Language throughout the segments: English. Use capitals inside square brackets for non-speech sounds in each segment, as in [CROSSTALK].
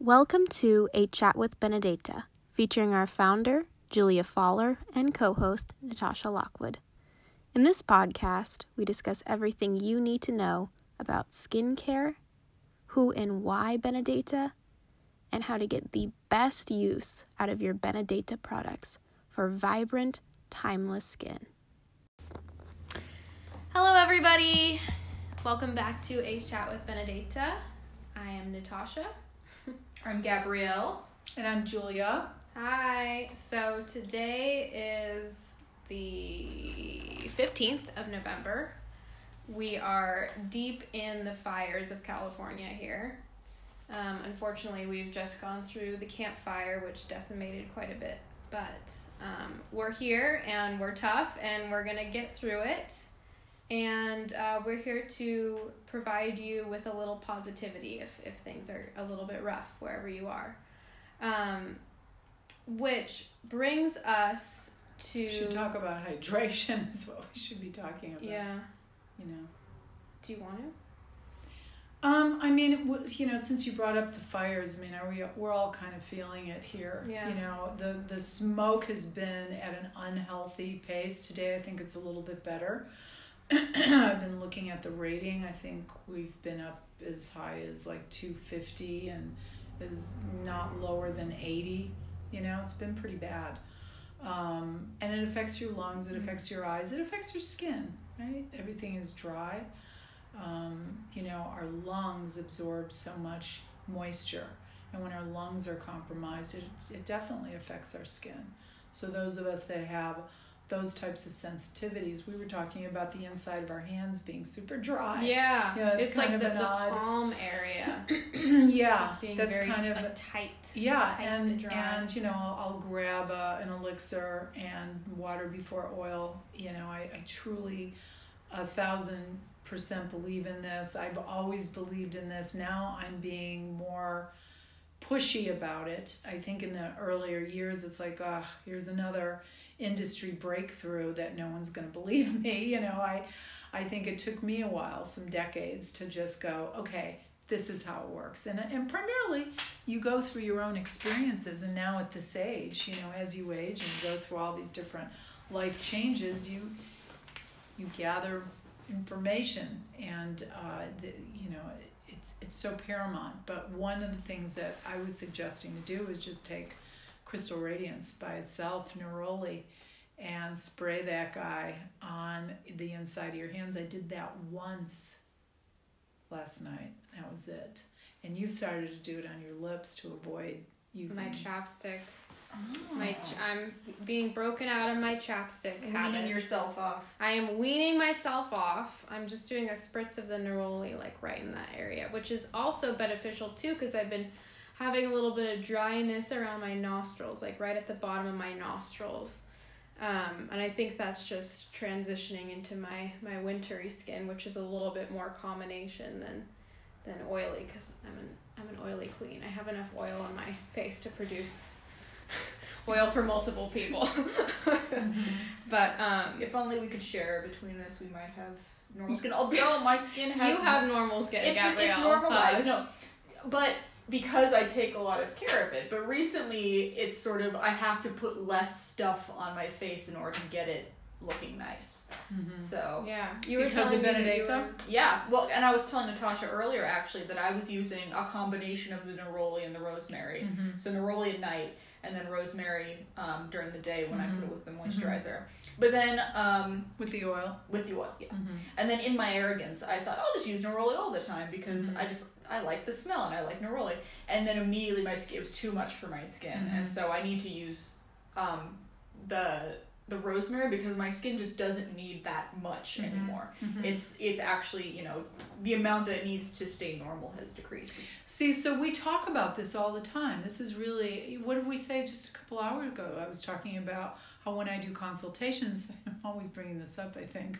Welcome to A Chat with Benedetta, featuring our founder, Julia Fowler, and co host, Natasha Lockwood. In this podcast, we discuss everything you need to know about skincare, who and why Benedetta, and how to get the best use out of your Benedetta products for vibrant, timeless skin. Hello, everybody. Welcome back to A Chat with Benedetta. I am Natasha. [LAUGHS] I'm Gabrielle. And I'm Julia. Hi. So today is the 15th of November. We are deep in the fires of California here. Um, unfortunately, we've just gone through the Camp Fire, which decimated quite a bit. But um, we're here and we're tough and we're going to get through it. And uh, we're here to provide you with a little positivity if, if things are a little bit rough wherever you are. Um, which brings us to. We should talk about hydration, [LAUGHS] is what we should be talking about. Yeah. You know. Do you want to? Um, I mean, you know, since you brought up the fires, I mean, are we? We're all kind of feeling it here. Yeah. You know, the the smoke has been at an unhealthy pace. Today, I think it's a little bit better. [CLEARS THROAT] I've been looking at the rating. I think we've been up as high as like two fifty, and is not lower than eighty. You know, it's been pretty bad. Um, and it affects your lungs. It affects your eyes. It affects your skin. Right? Everything is dry um, you know, our lungs absorb so much moisture. And when our lungs are compromised, it, it definitely affects our skin. So, those of us that have those types of sensitivities, we were talking about the inside of our hands being super dry. Yeah. Yeah, it's like the, the odd- palm area. [CLEARS THROAT] yeah, that's kind of like, tight. yeah, tight and dry. and you know, I'll, I'll grab a, an elixir and water before oil. You know, I, I truly a thousand percent believe in this. I've always believed in this. Now I'm being more pushy about it. I think in the earlier years, it's like, ah, here's another industry breakthrough that no one's going to believe [LAUGHS] me. You know, I, I think it took me a while, some decades, to just go, okay, this is how it works. And and primarily, you go through your own experiences. And now at this age, you know, as you age and you go through all these different life changes, you you gather information and uh, the, you know it's it's so paramount but one of the things that i was suggesting to do is just take crystal radiance by itself neroli and spray that guy on the inside of your hands i did that once last night that was it and you've started to do it on your lips to avoid using my chapstick. Oh. My ch- I'm being broken out of my chapstick Weaning habit. yourself off. I am weaning myself off. I'm just doing a spritz of the neroli like right in that area, which is also beneficial too because I've been having a little bit of dryness around my nostrils, like right at the bottom of my nostrils. Um, and I think that's just transitioning into my my wintry skin, which is a little bit more combination than than oily because I'm an I'm an oily queen. I have enough oil on my face to produce [LAUGHS] oil for multiple people. [LAUGHS] but um, If only we could share between us, we might have normal skin. Although my skin has you have normal skin, it's, Gabrielle. it's. No, but because I take a lot of care of it. But recently, it's sort of I have to put less stuff on my face in order to get it looking nice. So Yeah, you were Because of telling you were- yeah, well, and I was telling Natasha earlier actually that I was using a combination of the neroli and the rosemary. Mm-hmm. So neroli at night, and then rosemary um, during the day when I put it with the Mm-hmm. moisturizer. But then um, with the oil with the oil, yes. Mm-hmm. And then in my arrogance, I thought I'll just use neroli all the time because. I just I like the smell and I like neroli. And then immediately my skin it was too much for my skin, and Mhm. so I need to use um, the the rosemary because my skin just doesn't need that much Mhm. anymore. Mhm. It's it's actually you know the amount that it needs to stay normal has decreased. See, so we talk about this all the time. This is really, what did we say just a couple hours ago? I was talking about how when I do consultations, [LAUGHS] I'm always bringing this up, I think.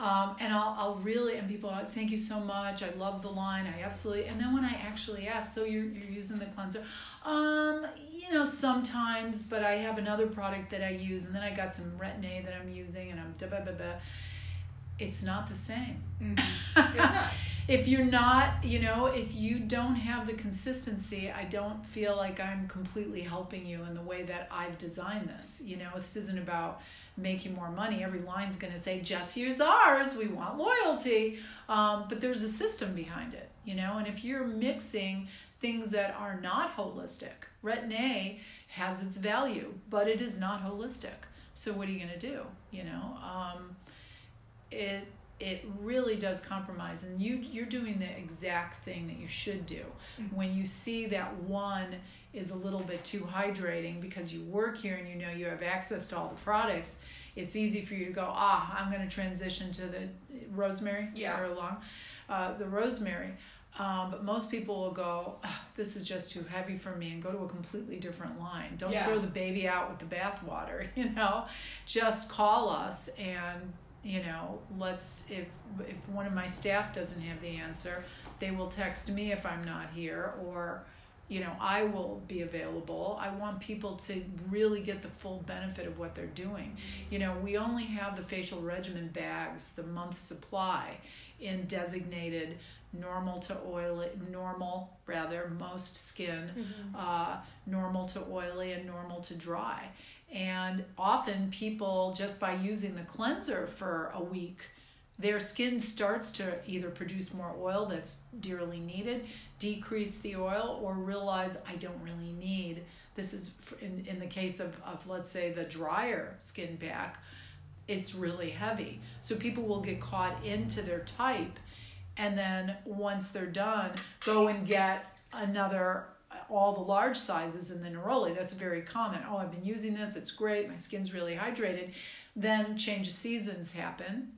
Um, and I'll, I'll really, and people are, thank you so much. I love the line. I absolutely, and then when I actually ask, so you're, you're using the cleanser? Um, you know, sometimes, but I have another product that I use, and then I got some retin-A that I'm using, and I'm da ba ba ba. It's not the same. [LAUGHS] It's not. if you're not, you know, if you don't have the consistency, I don't feel like I'm completely helping you in the way that I've designed this. You know, this isn't about making more money. Every line's going to say, just use ours. We want loyalty. Um, but there's a system behind it, you know, and if you're mixing things that are not holistic, Retin-A has its value, but it is not holistic. So what are you going to do? You know, um, it it really does compromise and you you're doing the exact thing that you should do mm-hmm. when you see that one is a little bit too hydrating because you work here and you know you have access to all the products it's easy for you to go ah i'm going to transition to the rosemary yeah or along uh, the rosemary um, but most people will go, oh, this is just too heavy for me, and go to a completely different line. Don't yeah. throw the baby out with the bathwater, [LAUGHS] you know. Just call us, and you know, let's if if one of my staff doesn't have the answer, they will text me if I'm not here, or you know, I will be available. I want people to really get the full benefit of what they're doing. You know, we only have the facial regimen bags, the month supply, in designated normal to oily, normal rather, most skin, mm-hmm. uh, normal to oily, and normal to dry. And often people, just by using the cleanser for a week, their skin starts to either produce more oil that's dearly needed, decrease the oil, or realize I don't really need. This is in, in the case of, of, let's say, the drier skin pack, it's really heavy. So people will get caught into their type and then once they're done, go and get another uh, all the large sizes in the Neroli. That's very common. Oh, I've been using this. It's great. My skin's really hydrated. Then change of seasons happen.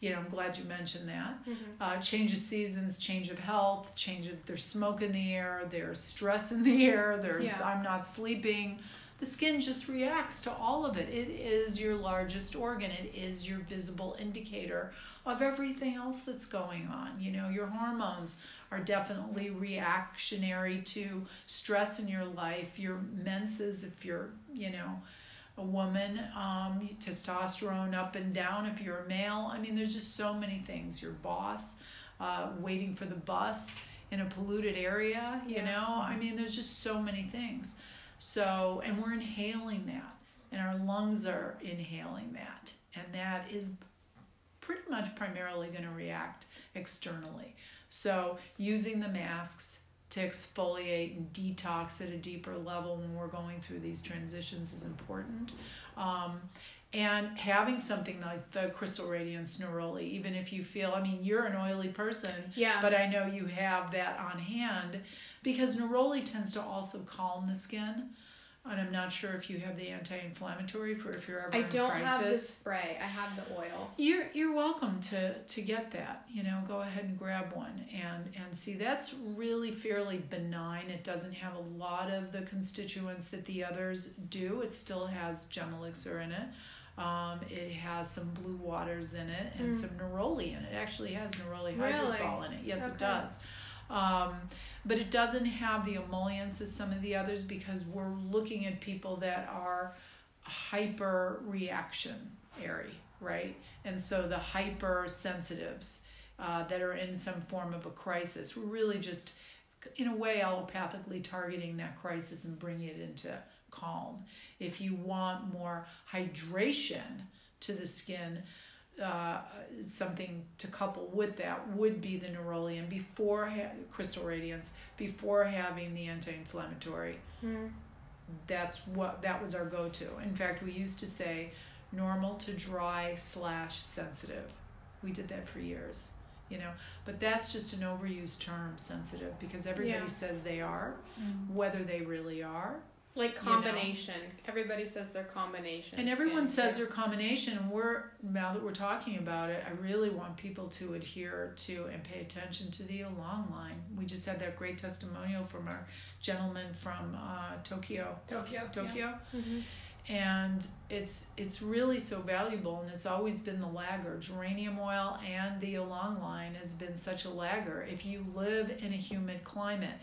You know, I'm glad you mentioned that. Mm-hmm. Uh, change of seasons, change of health, change of there's smoke in the air, there's stress in the air, there's yeah. I'm not sleeping the skin just reacts to all of it. It is your largest organ, it is your visible indicator of everything else that's going on. You know, your hormones are definitely reactionary to stress in your life, your menses, if you're, you know, a woman, um, testosterone up and down if you're a male. I mean, there's just so many things. Your boss, uh, waiting for the bus in a polluted area, you yeah. know? I mean, there's just so many things. So, and we're inhaling that, and our lungs are inhaling that, and that is pretty much primarily going to react externally. So, using the masks to exfoliate and detox at a deeper level when we're going through these transitions is important. Um, and having something like the crystal radiance neroli even if you feel i mean you're an oily person yeah but i know you have that on hand because neroli tends to also calm the skin and I'm not sure if you have the anti-inflammatory for if you're ever I in don't crisis. have the spray. I have the oil. You're you're welcome to to get that. You know, go ahead and grab one and and see. That's really fairly benign. It doesn't have a lot of the constituents that the others do. It still has gem elixir in it. Um, it has some blue waters in it and mm. some neroli in it. It actually has neroli hydrosol in it. Yes, okay. it does. Um, but it doesn't have the emollients as some of the others because we're looking at people that are hyper reactionary, right? And so the hypersensitives uh, that are in some form of a crisis, we're really just, in a way, allopathically targeting that crisis and bringing it into calm. If you want more hydration to the skin, uh, something to couple with that would be the nerolium before ha- crystal radiance before having the anti-inflammatory. Mm. That's what that was our go-to. In fact, we used to say normal to dry slash sensitive. We did that for years, you know. But that's just an overused term, sensitive, because everybody yeah. says they are. Mm. Whether they really are like combination. You know? Everybody says their combination. And everyone says their combination. And we're now that we're talking about it, I really want people to adhere to and pay attention to the Ylang line. We just had that great testimonial from our gentleman from uh, Tokyo. Tokyo. Tokyo. Yeah. Mm-hmm. And it's it's really so valuable, and it's always been the lagger. Geranium oil and the Ylang line has been such a lagger. If you live in a humid climate,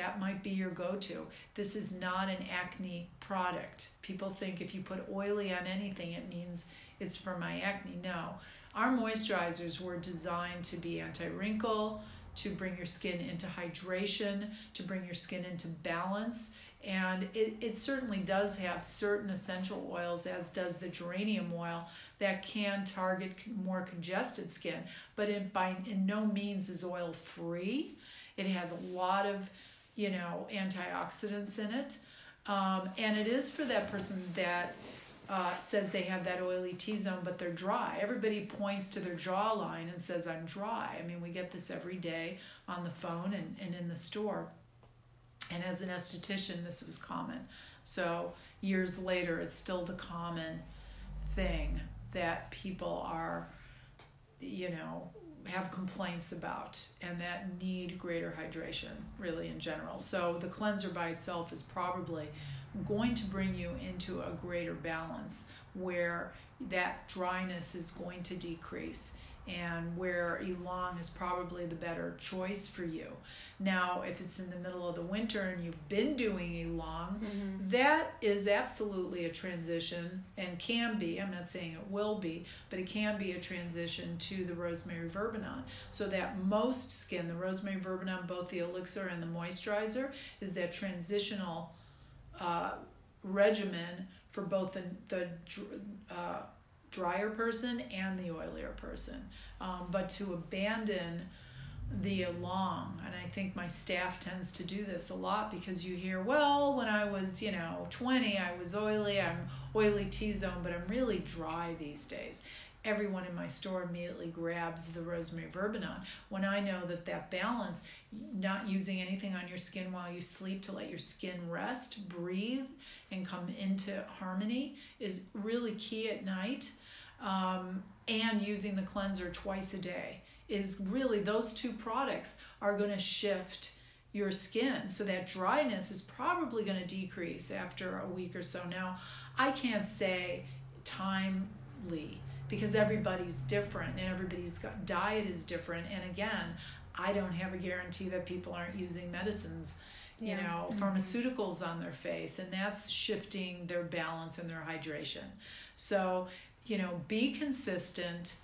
that might be your go to. This is not an acne product. People think if you put oily on anything, it means it's for my acne. No. Our moisturizers were designed to be anti wrinkle, to bring your skin into hydration, to bring your skin into balance. And it, it certainly does have certain essential oils, as does the geranium oil, that can target more congested skin. But it, by in no means is oil free. It has a lot of, you know, antioxidants in it. Um, and it is for that person that uh, says they have that oily T zone, but they're dry. Everybody points to their jawline and says, I'm dry. I mean, we get this every day on the phone and, and in the store. And as an esthetician, this was common. So years later, it's still the common thing that people are, you know, have complaints about and that need greater hydration, really, in general. So the cleanser by itself is probably going to bring you into a greater balance where that dryness is going to decrease and where Ylang is probably the better choice for you. Now, if it's in the middle of the winter and you've been doing Ylang, mm-hmm. that is absolutely a transition and can be, I'm not saying it will be, but it can be a transition to the rosemary verbenone. So that most skin, the rosemary verbenone, both the elixir and the moisturizer, is that transitional uh, regimen for both the, the uh, drier person and the oilier person. Um, but to abandon the Ylang, and I think my staff tends to do this a lot because you hear, well, when I was, you know, 20, I was oily, I'm oily T zone, but I'm really dry these days. Everyone in my store immediately grabs the rosemary verbenone when i know that that balance not using anything on your skin while you sleep to let your skin rest breathe and come into harmony is really key at night um, and using the cleanser twice a day is really those two products are going to shift your skin so that dryness is probably going to decrease after a week or so now i can't say timely because everybody's different and everybody's got, diet is different and again i don't have a guarantee that people aren't using medicines you yeah. know mm-hmm. pharmaceuticals on their face and that's shifting their balance and their hydration so you know be consistent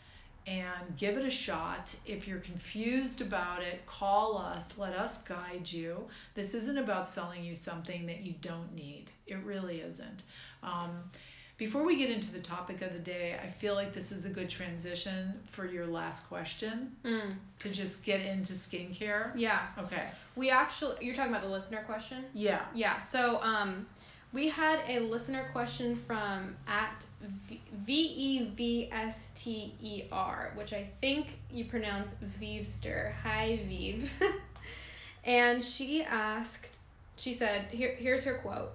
and give it a shot. If you're confused about it, call us, let us guide you. This isn't about selling you something that you don't need, it really isn't. Um, before we get into the topic of the day, I feel like this is a good transition for your last question mm. to just get into skincare. Yeah. Okay. We actually, you're talking about the listener question? Yeah. Yeah. So, um, we had a listener question from at V E V S T E R, which I think you pronounce Vivster. Hi, Viv. [LAUGHS] and she asked, she said, here, here's her quote.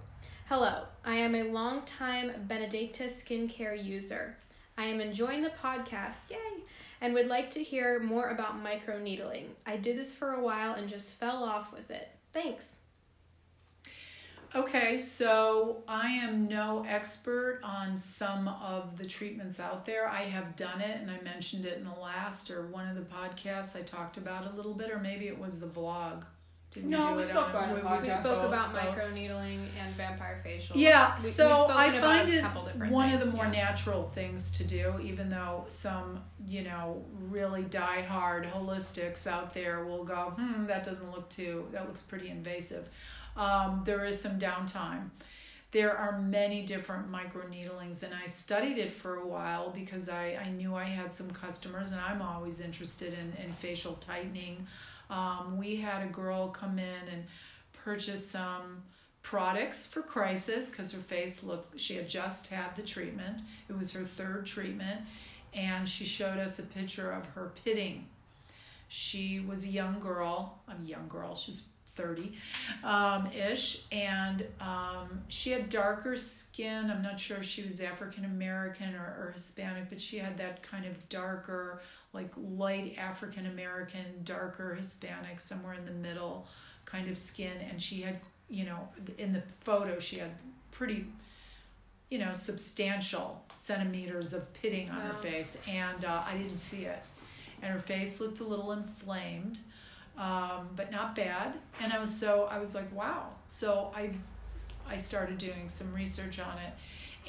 Hello, I am a long-time Benedetta skincare user. I am enjoying the podcast, yay, and would like to hear more about microneedling. I did this for a while and just fell off with it. Thanks. Okay, so I am no expert on some of the treatments out there. I have done it and I mentioned it in the last or one of the podcasts I talked about a little bit, or maybe it was the vlog. Did no, we, spoke about we, we spoke about microneedling and vampire facial. Yeah, we, so I find it one things, of the more yeah. natural things to do, even though some, you know, really die-hard holistics out there will go, hmm, that doesn't look too, that looks pretty invasive. Um, there is some downtime. There are many different microneedlings, and I studied it for a while because I, I knew I had some customers, and I'm always interested in, in facial tightening. Um, we had a girl come in and purchase some products for crisis because her face looked she had just had the treatment. It was her third treatment and she showed us a picture of her pitting. She was a young girl a young girl she's 30 um, ish and um, she had darker skin i'm not sure if she was african american or, or hispanic but she had that kind of darker like light African American, darker Hispanic, somewhere in the middle kind of skin. And she had, you know, in the photo, she had pretty, you know, substantial centimeters of pitting on wow. her face. And uh, I didn't see it. And her face looked a little inflamed, um, but not bad. And I was so, I was like, wow. So I, I started doing some research on it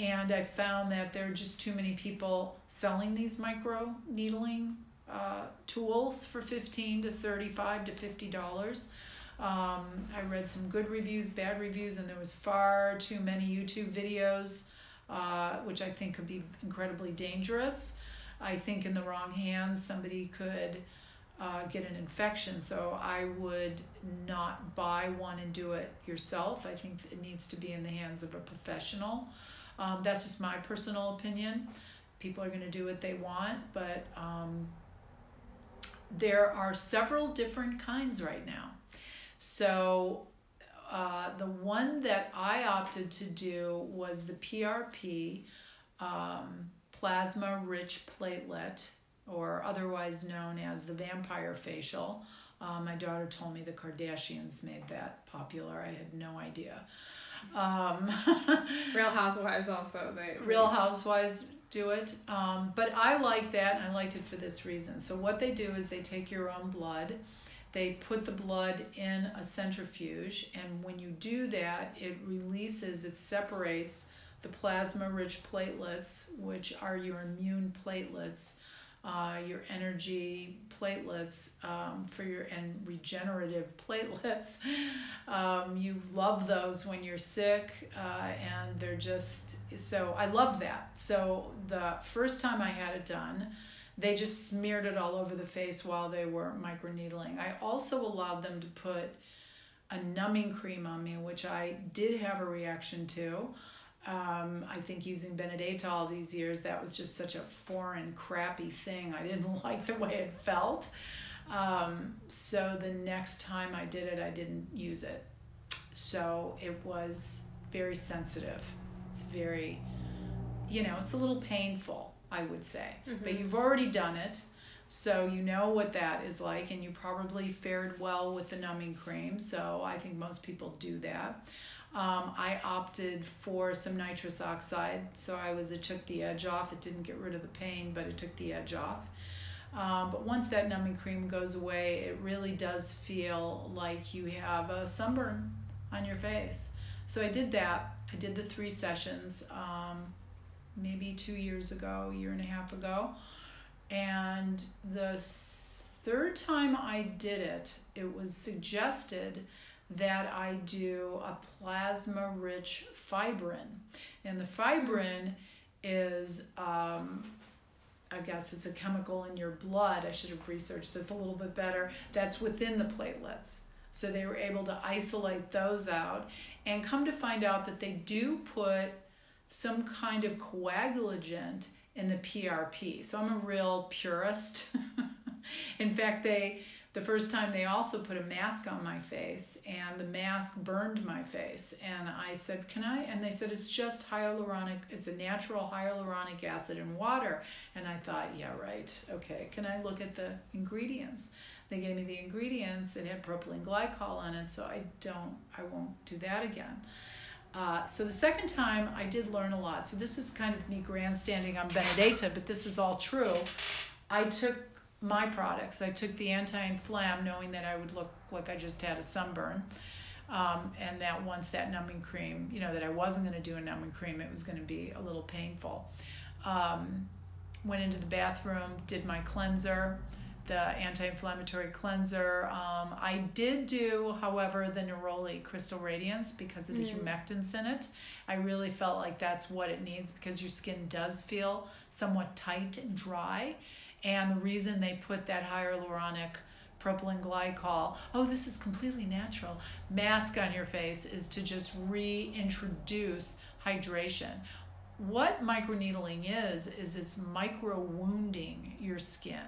And I found that there are just too many people selling these micro needling uh, tools for 15 to 35 to 50 dollars. Um, I read some good reviews, bad reviews, and there was far too many YouTube videos, uh, which I think could be incredibly dangerous. I think in the wrong hands, somebody could uh, get an infection. So I would not buy one and do it yourself. I think it needs to be in the hands of a professional. Um, that's just my personal opinion. People are going to do what they want, but um, there are several different kinds right now. So uh, the one that I opted to do was the PRP, um, plasma rich platelet, or otherwise known as the vampire facial. Uh, my daughter told me the Kardashians made that popular. I had no idea. Um, [LAUGHS] Real Housewives also they Real Housewives do it, um, but I like that, and I liked it for this reason. So what they do is they take your own blood, they put the blood in a centrifuge, and when you do that, it releases, it separates the plasma-rich platelets, which are your immune platelets uh, your energy platelets um, for your and regenerative [LAUGHS] platelets. Um, you love those when you're sick, uh, and they're just so I love that. So the first time I had it done, they just smeared it all over the face while they were microneedling. I also allowed them to put a numbing cream on me, which I did have a reaction to. Um, I think using Benedetta all these years, that was just such a foreign, crappy thing. I didn't [LAUGHS] like the way it felt. Um, so the next time I did it, I didn't use it. So it was very sensitive. It's very, you know, it's a little painful, I would say. Mm-hmm. But you've already done it. So you know what that is like, and you probably fared well with the numbing cream. So I think most people do that. Um, I opted for some nitrous oxide, so I was it took the edge off. It didn't get rid of the pain, but it took the edge off. Um, but once that numbing cream goes away, it really does feel like you have a sunburn on your face. So I did that. I did the three sessions, um, maybe two years ago, a year and a half ago, and the third time I did it, it was suggested that I do a plasma rich fibrin. And the fibrin is, um, I guess it's a chemical in your blood. I should have researched this a little bit better. That's within the platelets. So they were able to isolate those out and come to find out that they do put some kind of coagulant in the PRP. So I'm a real purist. [LAUGHS] in fact, they the first time they also put a mask on my face and the mask burned my face. And i said can i? And they said it's just hyaluronic it's a natural hyaluronic acid in water. And i thought yeah right okay can i look at the ingredients? They gave me the ingredients it had propylene glycol in it so i don't i won't do that again. Uh, so the second time I did learn a lot. So this is kind of me grandstanding on Benedetta, but this is all true. I took my products. I took the anti-inflam knowing that I would look like I just had a sunburn. Um, and that once that numbing cream, you know, that I wasn't going to do a numbing cream, it was going to be a little painful. Um, went into the bathroom, did my cleanser, the anti inflammatory cleanser. Um, I did do, however, the Neroli Crystal Radiance because of the mm. humectants in it. I really felt like that's what it needs because your skin does feel somewhat tight and dry. And the reason they put that hyaluronic propylene glycol, oh, this is completely natural, mask on your face is to just reintroduce hydration. What microneedling is, is it's micro wounding your skin.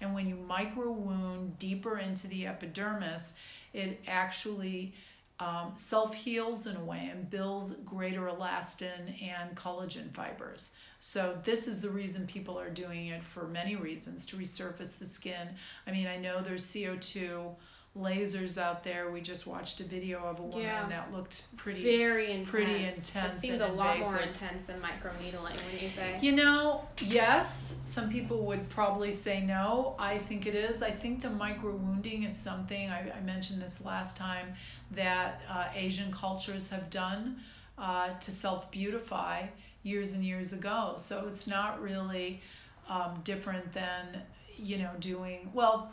And when you micro wound deeper into the epidermis, it actually um, self heals in a way and builds greater elastin and collagen fibers. So this is the reason people are doing it for many reasons to resurface the skin. I mean, I know there's CO2 lasers out there. We just watched a video of a woman yeah. that looked pretty very intense. Pretty intense. It seems a lot more intense than microneedling when you say. You know, yes, some people would probably say no. I think it is. I think the micro wounding is something I, I mentioned this last time that uh, Asian cultures have done uh, to self beautify years and years ago. So it's not really um, different than you know doing well.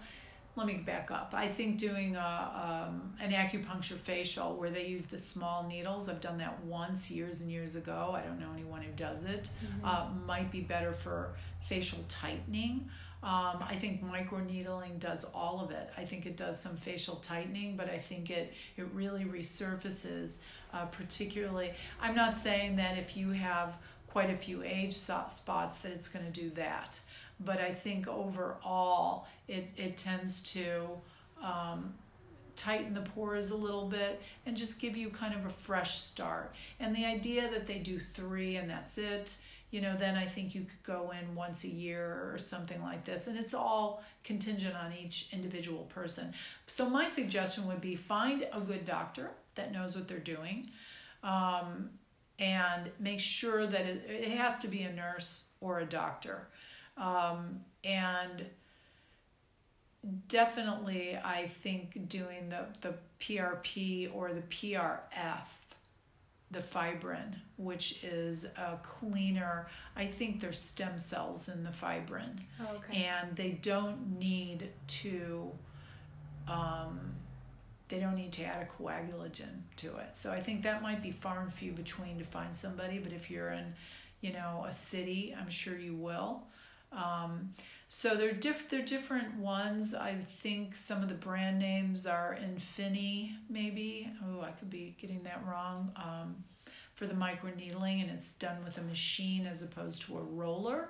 Let me back up. I think doing a, um, an acupuncture facial where they use the small needles. I've done that once years and years ago. I don't know anyone who does it. Mm-hmm. Uh, might be better for facial tightening. Um, I think microneedling does all of it. I think it does some facial tightening, but I think it it really resurfaces. Uh, particularly, I'm not saying that if you have quite a few age spots that it's going to do that, but I think overall it it tends to um, tighten the pores a little bit and just give you kind of a fresh start. And the idea that they do three and that's it you know, then I think you could go in once a year or something like this. And it's all contingent on each individual person. So my suggestion would be find a good doctor that knows what they're doing. Um, and make sure that it, it has to be a nurse or a doctor. Um, and definitely, I think doing the, the PRP or the PRF the fibrin, which is a cleaner. I think there's stem cells in the fibrin, Oh, okay. and they don't need to. Um, they don't need to add a coagulagen to it. So I think that might be far and few between to find somebody. But if you're in, you know, a city, I'm sure you will. Um, so they're diff- they're different ones. I think some of the brand names are Infini, maybe. Oh, I could be getting that wrong. Um, for the microneedling, and it's done with a machine as opposed to a roller.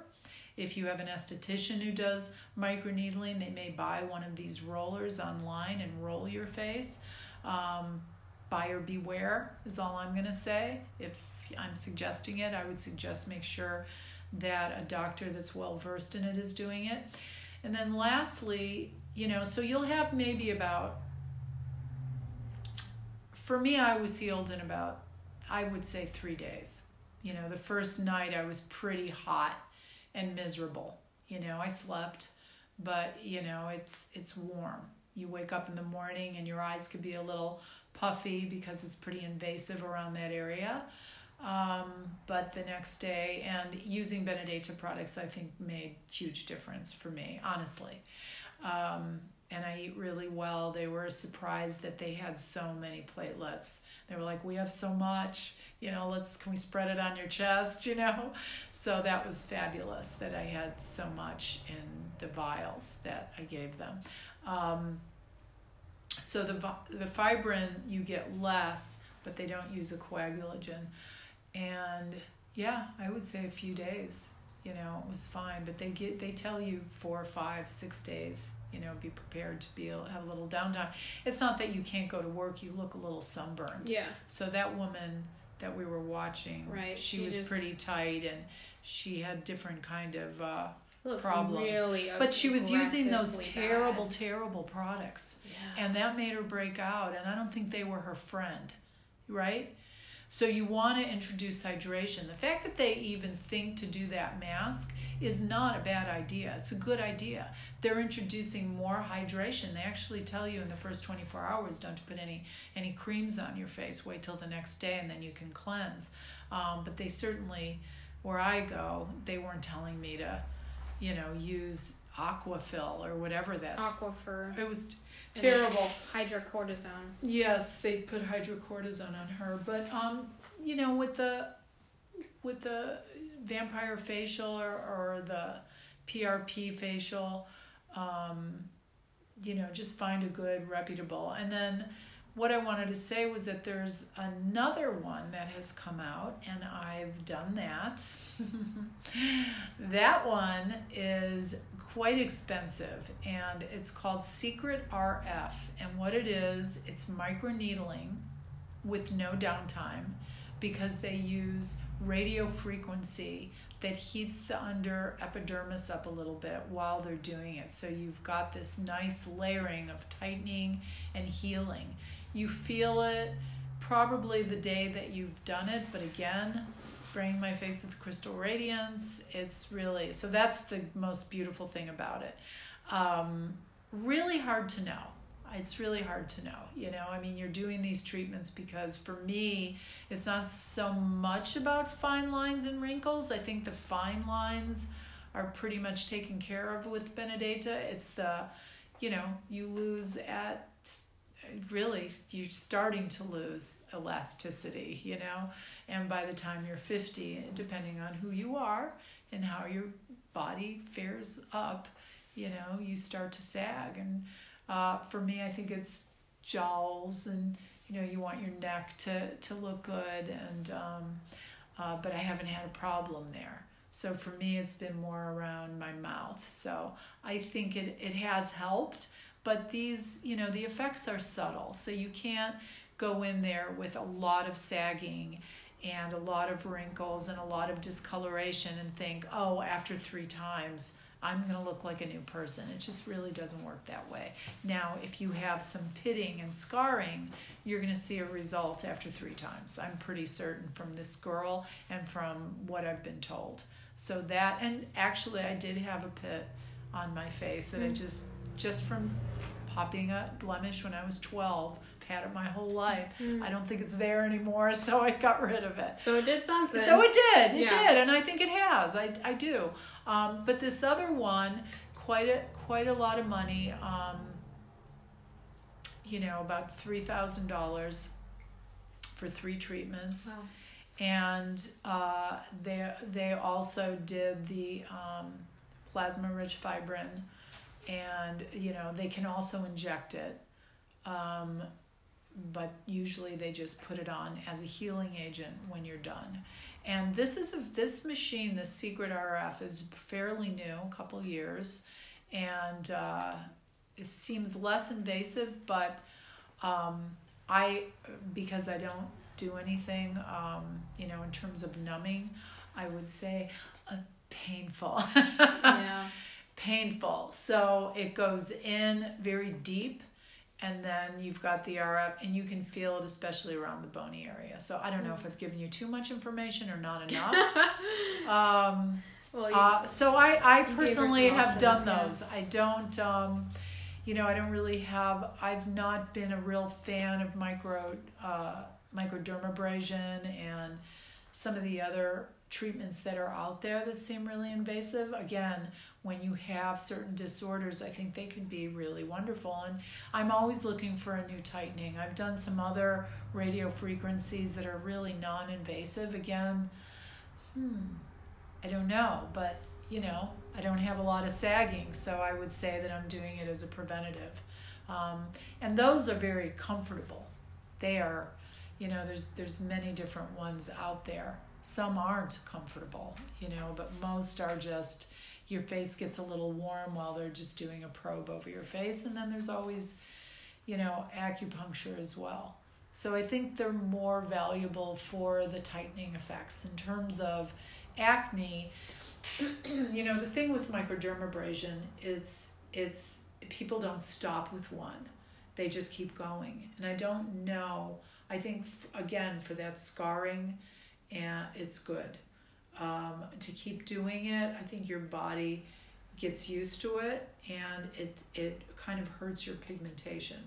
If you have an esthetician who does microneedling, they may buy one of these rollers online and roll your face. Um, buyer beware is all I'm going to say. If I'm suggesting it, I would suggest make sure that a doctor that's well versed in it is doing it. And then lastly, you know, so you'll have maybe about, for me, I was healed in about, I would say three days. You know, the first night I was pretty hot and miserable. You know, I slept, but you know, it's it's warm. You wake up in the morning and your eyes could be a little puffy because it's pretty invasive around that area. Um, but the next day, and using Benedetta products, I think made huge difference for me, honestly. Um, and I eat really well. They were surprised that they had so many platelets. They were like, "We have so much, you know. Let's can we spread it on your chest, [LAUGHS] you know?" So that was fabulous that I had so much in the vials that I gave them. Um, so the the fibrin you get less, but they don't use a coagulagen and yeah i would say a few days you know it was fine but they get they tell you four five six days you know be prepared to be have a little downtime it's not that you can't go to work you look a little sunburned yeah. so that woman that we were watching Right, she, she was just- pretty tight and she had different kind of uh, Look, Problems. Really but she was using those terrible bad. terrible products. Yeah. and that made her break out and i don't think they were her friend right? So you want to introduce hydration. The fact that they even think to do that mask is not a bad idea. It's a good idea. They're introducing more hydration. They actually tell you in the first 24 hours don't put any any creams on your face. Wait till the next day and then you can cleanse. Um, but they certainly where i go they weren't telling me to you know use aquafil or whatever that's Aquaphor. it was t- terrible. Hydrocortisone. Yes, they put hydrocortisone on her, but um, you know, with the with the vampire facial or, or the PRP facial, um, you know, just find a good reputable. And then what I wanted to say was that there's another one that has come out, and I've done that. [LAUGHS] that one is quite expensive, and it's called Secret RF. And what it is, it's microneedling with no downtime because they use radio frequency that heats the under epidermis up a little bit while they're doing it. So you've got this nice layering of tightening and healing. You feel it probably the day that you've done it, but again, spraying my face with crystal radiance, it's really so that's the most beautiful thing about it. Um, really hard to know. It's really hard to know. You know, I mean, you're doing these treatments because for me, it's not so much about fine lines and wrinkles. I think the fine lines are pretty much taken care of with Benedetta. It's the, you know, you lose at really you're starting to lose elasticity, you know, and by the time you're 50, depending on who you are and how your body fares up, you know, you start to sag. And uh, for me, I think it's jowls and, you know, you want your neck to, to look good. And, um, uh, but I haven't had a problem there. So for me, it's been more around my mouth. So I think it, it has helped, but these, you know, the effects are subtle. So you can't go in there with a lot of sagging and a lot of wrinkles and a lot of discoloration and think, oh, after three times, I'm going to look like a new person. It just really doesn't work that way. Now, if you have some pitting and scarring, you're going to see a result after three times. I'm pretty certain from this girl and from what I've been told. So that, and actually, I did have a pit on my face that. I hmm. just, just from popping a blemish when I was 12 had it my whole life. Mm. I don't think it's there anymore, [LAUGHS] so I got rid of it. So it did something. So it did. It yeah. did, and I think it has. I I do. Um, but this other one, quite a quite a lot of money. Um, you know, about three thousand dollars for three treatments. Wow. And uh, they they also did the um, plasma rich fibrin, and you know they can also inject it. Um, but usually they just put it on as a healing agent when you're done. And this is a, this machine, the Secret RF, is fairly new, a couple years, and uh, it seems less invasive. But um, I, because I don't do anything, um, you know, in terms of numbing, I would say uh, painful. [LAUGHS] yeah. Painful. So it goes in very deep and then you've got the RF, and you can feel it especially around the bony area. So I don't know if I've given you too much information or not enough. [LAUGHS] um, well, you, uh, so I, I personally have options, done those. Yeah. I don't, um, you know, I don't really have. I've not been a real fan of micro uh, microdermabrasion and some of the other treatments that are out there that seem really invasive. Again, when you have certain disorders, I think they can be really wonderful. And I'm always looking for a new tightening. I've done some other radio frequencies that are really non invasive. Again, hmm, I don't know, but you know, I don't have a lot of sagging, so I would say that I'm doing it as a preventative. Um, and those are very comfortable. They are, you know, there's there's many different ones out there. Some aren't comfortable, you know, but most are just your face gets a little warm while they're just doing a probe over your face. And then there's always, you know, acupuncture as well. So I think they're more valuable for the tightening effects in terms of acne. [CLEARS THROAT] you know, the thing with microdermabrasion, it's it's people don't stop with one. They just keep going. And I don't know. I think again for that scarring and it's good um, to keep doing it. I think your body gets used to it and it it kind of hurts your pigmentation.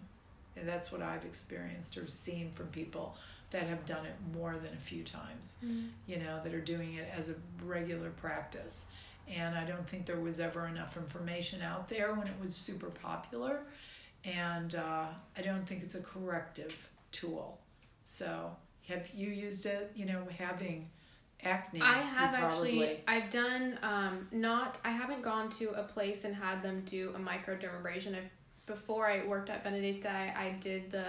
And that's what I've experienced or seen from people that have done it more than a few times. Mm. You know, that are doing it as a regular practice. And I don't think there was ever enough information out there when it was super popular. And uh, I don't think it's a corrective tool. So, have you used it? You know, having acne. I have actually. I've done um, not. I haven't gone to a place and had them do a microdermabrasion. I've, before I worked at Benedetta, I, I did the.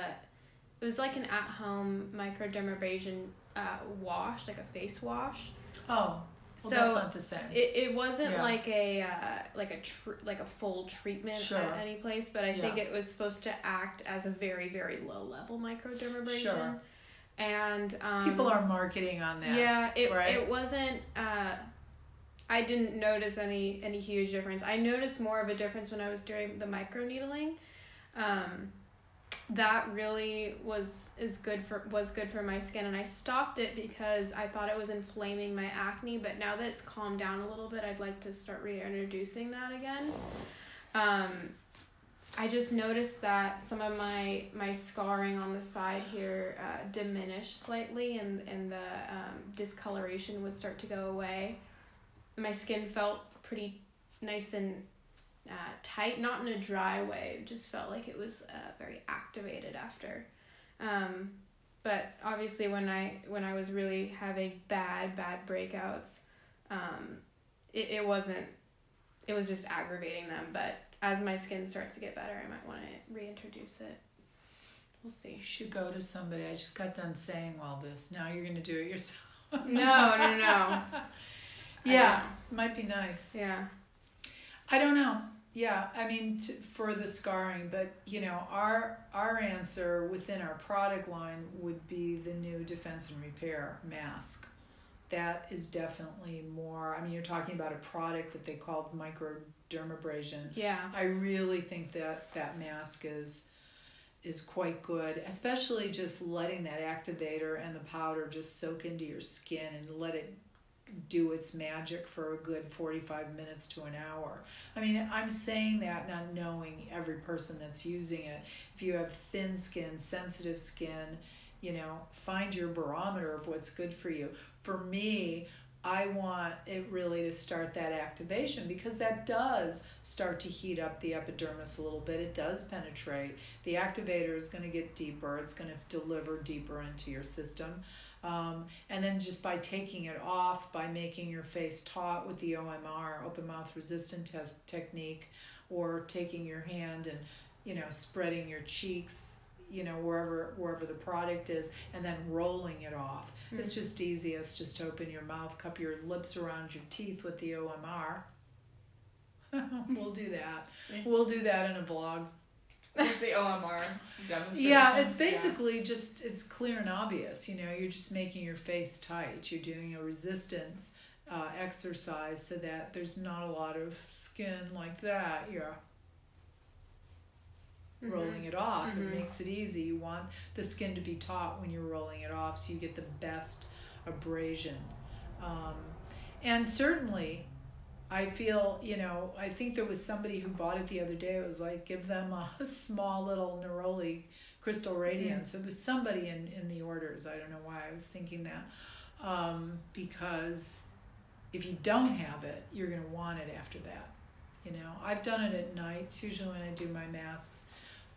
It was like an at-home microdermabrasion uh, wash, like a face wash. Oh. Well, so that's not the same. It, it wasn't yeah. like a uh, like a tr- like a full treatment sure. at any place, but I yeah. think it was supposed to act as a very very low level microdermabrasion. Sure and um, people are marketing on that. Yeah, it right? it wasn't. Uh, I didn't notice any any huge difference. I noticed more of a difference when I was doing the micro needling. Um, that really was is good for was good for my skin, and I stopped it because I thought it was inflaming my acne. But now that it's calmed down a little bit, I'd like to start reintroducing that again. Um, I just noticed that some of my my scarring on the side here uh, diminished slightly, and and the um, discoloration would start to go away. My skin felt pretty nice and uh, tight, not in a dry way. It just felt like it was uh, very activated after. Um, but obviously, when I when I was really having bad bad breakouts, um, it, it wasn't. It was just aggravating them, but as my skin starts to get better, I might want to reintroduce it. We'll see. You should go to somebody. I just got done saying all this. Now you're going to do it yourself. No, no, no. [LAUGHS] yeah, might be nice. Yeah. I don't know. Yeah, I mean to, for the scarring, but you know, our our answer within our product line would be the new defense and repair mask. That is definitely more. I mean, you're talking about a product that they called microdermabrasion. Yeah. I really think that that mask is is quite good, especially just letting that activator and the powder just soak into your skin and let it do its magic for a good 45 minutes to an hour. I mean, I'm saying that not knowing every person that's using it. If you have thin skin, sensitive skin, you know, find your barometer of what's good for you. For me, I want it really to start that activation because that does start to heat up the epidermis a little bit. It does penetrate. The activator is going to get deeper, it's going to deliver deeper into your system. Um, and then just by taking it off, by making your face taut with the OMR, open mouth resistant test technique, or taking your hand and you know spreading your cheeks, you know wherever wherever the product is, and then rolling it off. It's just easiest. Just open your mouth, cup your lips around your teeth with the OMR. [LAUGHS] we'll do that. We'll do that in a blog. What's the OMR demonstration? Yeah, it's basically yeah. just it's clear and obvious. You know, you're just making your face tight. You're doing a resistance uh, exercise so that there's not a lot of skin like that. You're mm-hmm. rolling it off. Mm-hmm. It makes it easy. You want the skin to be taut when you're rolling it off, so you get the best abrasion. Um, and certainly, I feel, you know, I think there was somebody who bought it the other day. It was like, give them a [LAUGHS] small little Neroli crystal radiance. Mm-hmm. It was somebody in, in the orders. I don't know why I was thinking that. Um, because if you don't have it, you're going to want it after that. You know, I've done it at night. It's usually when I do my masks.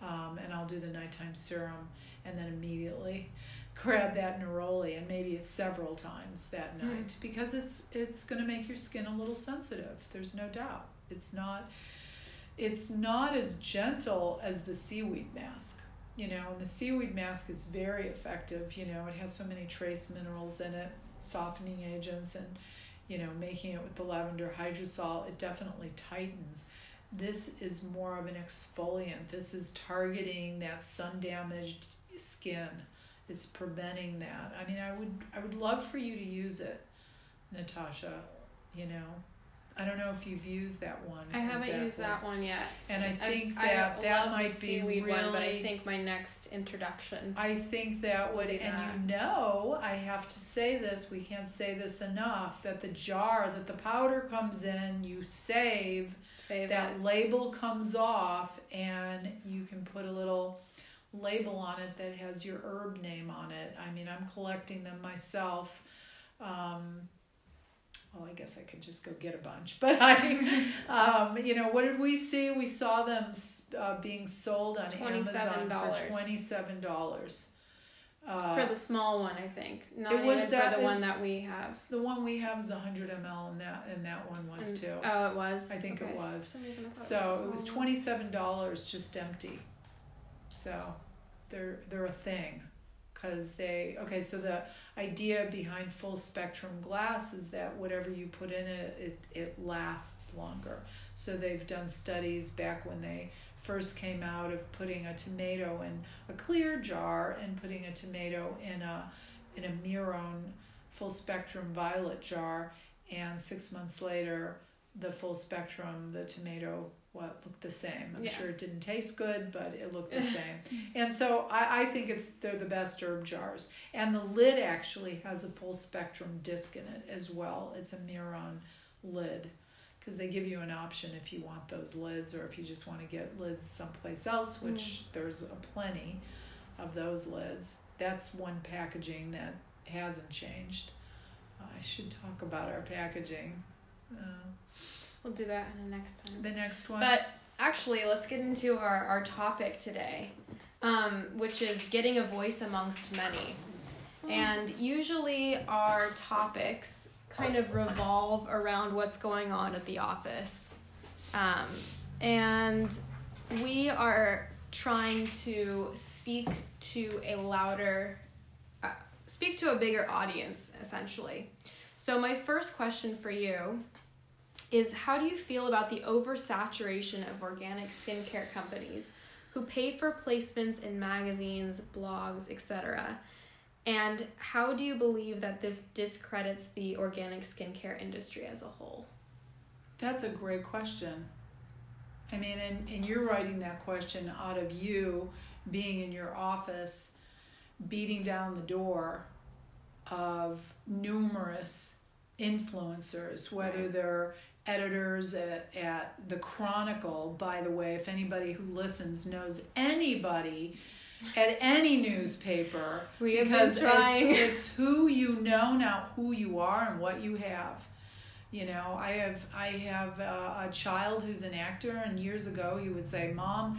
Um, and I'll do the nighttime serum and then immediately [LAUGHS] grab that neroli and maybe several times that hmm. night mm. because it's it's going to make your skin a little sensitive there's no doubt it's not it's not as gentle as the seaweed mask you know and the seaweed mask is very effective you know it has so many trace minerals in it softening agents and you know making it with the lavender hydrosol it definitely tightens this is more of an exfoliant this is targeting that sun damaged skin it's preventing that. I mean, I would I would love for you to use it, Natasha. You know, I don't know if you've used that one. I haven't exactly. used that one yet. And I think I, that I that might be really. One, but I think my next introduction. I think that would, and that. you know, I have to say this. We can't say this enough. That the jar that the powder comes in, you save. Save that it. label comes off, and you can put a little label on it that has your herb name on it. I mean, I'm collecting them myself. Um, well, I guess I could just go get a bunch, [LAUGHS] but I, um, you know, what did we see? We saw them uh, being sold on Amazon for twenty seven dollars. Uh, for the small one, I think. Not it was that, for the it, one that we have. The one we have is hundred ml, and that and that one was and, too. Oh, it was. I think okay. it was. So it was twenty seven dollars just empty. So they're they're a thing because they okay so the idea behind full spectrum glass is that whatever you put in it, it it lasts longer so they've done studies back when they first came out of putting a tomato in a clear jar and putting a tomato in a in a Miron full spectrum violet jar and six months later the full spectrum the tomato what looked the same. I'm yeah. sure it didn't taste good, but it looked the [LAUGHS] same. and so I, I think it's they're the best herb jars. And the lid actually has a full spectrum disc in it as well. It's a Miron lid because they give you an option if you want those lids or if you just want to get lids someplace else, which there's a plenty of those lids. That's one packaging that hasn't changed. I should talk about our packaging. Uh, We'll do that in the next time. the next one. But actually, let's get into our, our topic today, um, which is getting a voice amongst many. And usually, our topics kind of revolve around what's going on at the office. Um, and we are trying to speak to a louder, uh, speak to a bigger audience, essentially. So, my first question for you is how do you feel about the oversaturation of organic skincare companies who pay for placements in magazines, blogs, etc.? And how do you believe that this discredits the organic skincare industry as a whole? That's a great question. I mean, and, and you're writing that question out of you being in your office, beating down the door of numerous influencers, whether Right. they're editors at, at the Chronicle, by the way, if anybody who listens knows anybody at any newspaper, We because. It's, [LAUGHS] it's who you know, not who you are and what you have. You know, I have I have uh, a child who's an actor, and years ago he would say, "Mom,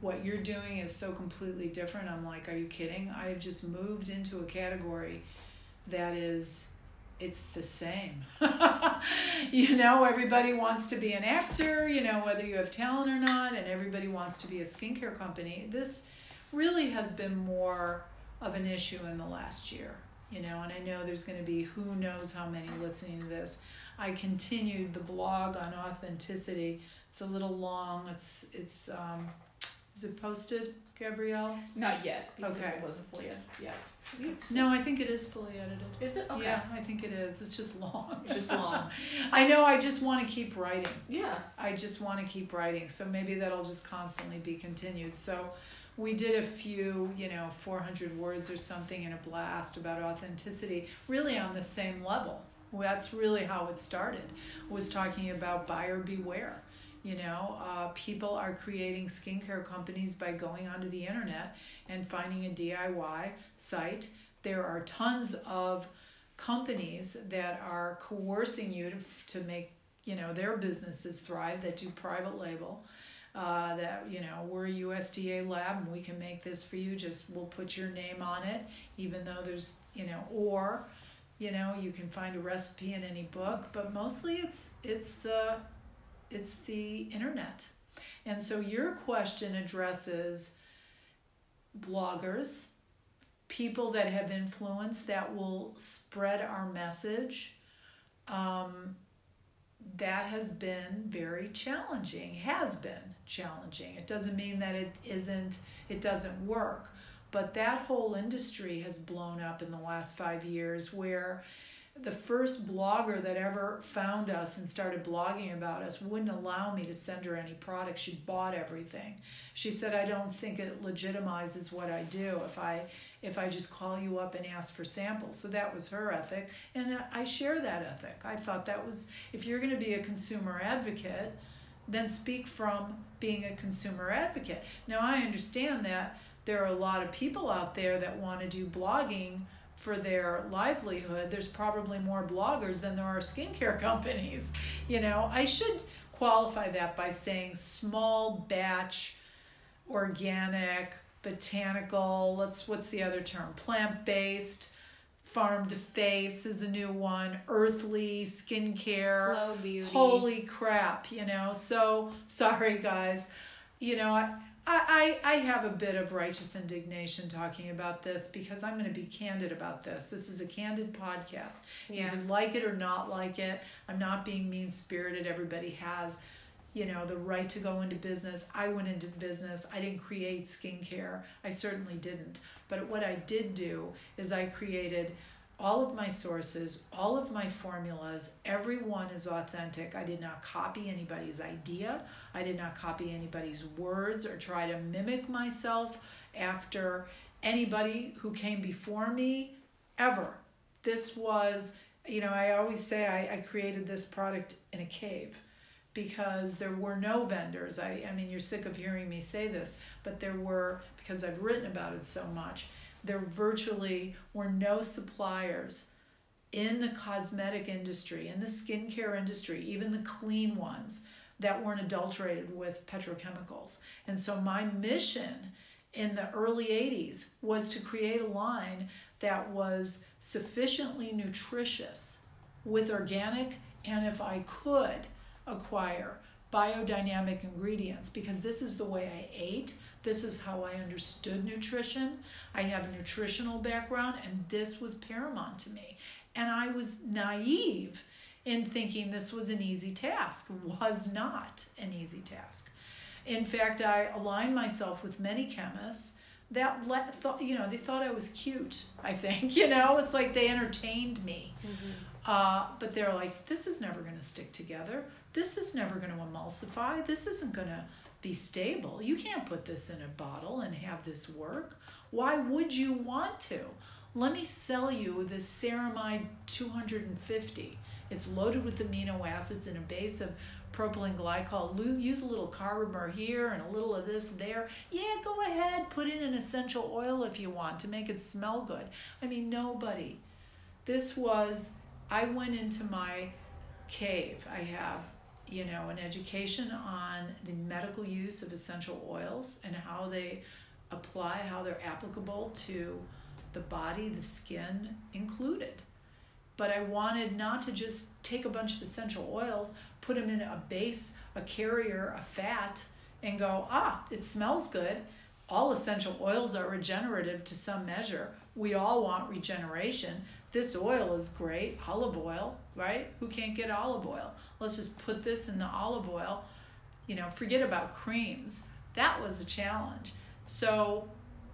what you're doing is so completely different." I'm like, "Are you kidding? I have just moved into a category that is." It's the same. [LAUGHS] you know, everybody wants to be an actor, you know, whether you have talent or not, and everybody wants to be a skincare company. This really has been more of an issue in the last year, you know, and I know there's going to be who knows how many listening to this. I continued the blog on authenticity. It's a little long. It's it's um, is it posted, Gabrielle? Not yet. Okay. It wasn't fully ed- yet. No, I think it is fully edited. Is it? Okay. Yeah, I think it is. It's just long. It's just long. [LAUGHS] I know. I just want to keep writing. Yeah. I just want to keep writing. So maybe that'll just constantly be continued. So we did a few, you know, 400 words or something in a blast about authenticity, really on the same level. That's really how it started. Was talking about buyer beware. You know, uh, people are creating skincare companies by going onto the internet and finding a DIY site. There are tons of companies that are coercing you to, to make you know their businesses thrive that do private label uh, that you know we're a usda lab and we can make this for you. Just we'll put your name on it even though there's you know or you know you can find a recipe in any book but mostly it's it's the it's the internet. And so your question addresses bloggers people that have influence that will spread our message um, that has been very challenging has been challenging. It doesn't mean that it isn't it doesn't work. But that whole industry has blown up in the last five years where the first blogger that ever found us and started blogging about us wouldn't allow me to send her any products she bought everything. She said i don't think it legitimizes what i do if i if i just call you up and ask for samples. So that was her ethic. And i share that ethic. I thought that was if you're going to be a consumer advocate then speak from being a consumer advocate. Now i understand that there are a lot of people out there that want to do blogging for their livelihood. There's probably more bloggers than there are skincare [LAUGHS] companies you know? I should qualify that by saying small batch organic botanical let's what's the other term? Plant-based farm to face is a new one. Earthly skincare. Slow beauty. holy crap you know? So sorry guys. You know I, I i have a bit of righteous indignation talking about this because i'm going to be candid about this. This is a candid podcast. You Yeah. can like it or not like it i'm not being mean spirited everybody has you know the right to go into business. I went into business. I didn't create skincare. I certainly didn't but what i did do is i created all of my sources, all of my formulas, every one is authentic. I did not copy anybody's idea. I did not copy anybody's words or try to mimic myself after anybody who came before me ever. This was, you know, I always say I, I created this product in a cave. Because there were no vendors. I, I mean, you're sick of hearing me say this, but there were, because I've written about it so much, there virtually were no suppliers in the cosmetic industry, in the skincare industry, even the clean ones that weren't adulterated with petrochemicals. And so my mission in the early 80s was to create a line that was sufficiently nutritious with organic and if I could acquire biodynamic ingredients because this is the way I ate. This is how I understood nutrition. I have a nutritional background, and this was paramount to me. And I was naive in thinking this was an easy task. Was not an easy task. In fact, I aligned myself with many chemists that let thought you know they thought I was cute. I think [LAUGHS] you know it's like they entertained me, mm-hmm. uh, but they're like, this is never going to stick together. This is never going to emulsify. This isn't going to be stable. You can't put this in a bottle and have this work. Why would you want to? Let me sell you this ceramide 250. It's loaded with amino acids and a base of propylene glycol. Use a little carbomer here and a little of this there. Yeah, go ahead. Put in an essential oil if you want to make it smell good. I mean, nobody. This was, I went into my cave. I have, you know, an education on the medical use of essential oils and how they apply, how they're applicable to the body, the skin included. But I wanted not to just take a bunch of essential oils, put them in a base, a carrier, a fat, and go, ah, it smells good. All essential oils are regenerative to some measure. We all want regeneration. This oil is great, olive oil, right? Who can't get olive oil? Let's just put this in the olive oil. You know, forget about creams. That was a challenge. So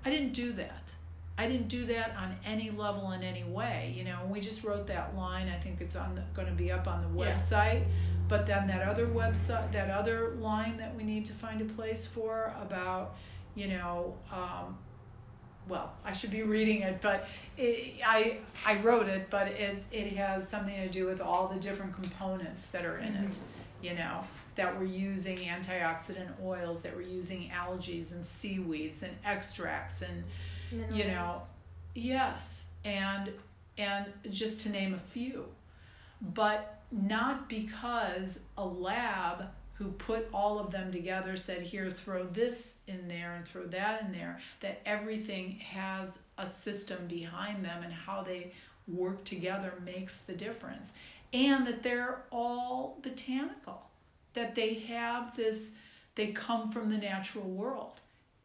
I didn't do that. I didn't do that on any level in any way. You know, we just wrote that line. I think it's on going to be up on the website. Yeah. But then that other website, that other line that we need to find a place for about, you know, um, well, I should be reading it, but it, I I wrote it, but it it has something to do with all the different components that are in mm-hmm. it. You know, that we're using antioxidant oils, that we're using algae and seaweeds and extracts and Minerals. you know, yes, and and just to name a few, but not because a lab who put all of them together said here throw this in there and throw that in there that everything has a system behind them and how they work together makes the difference. And that they're all botanical that they have this they come from the natural world.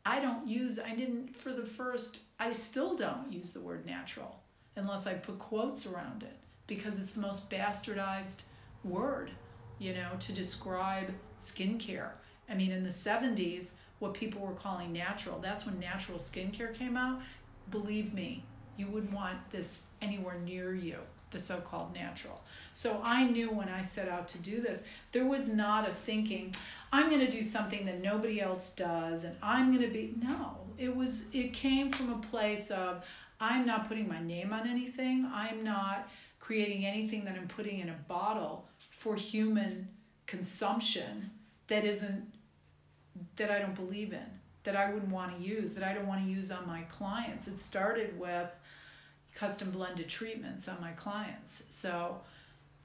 I don't use i didn't for the first i still don't use the word natural unless i put quotes around it because it's the most bastardized word you know, to describe skincare. I mean, in the 70s, what people were calling natural, that's when natural skincare came out. Believe me, you wouldn't want this anywhere near you, the so called natural. So I knew when I set out to do this, there was not a thinking, I'm going to do something that nobody else does and I'm going to be. No, it was, it came from a place of, I'm not putting my name on anything. I'm not creating anything that I'm putting in a bottle for human consumption that isn't that I don't believe in, that I wouldn't want to use, that I don't want to use on my clients. It started with custom blended treatments on my clients. So,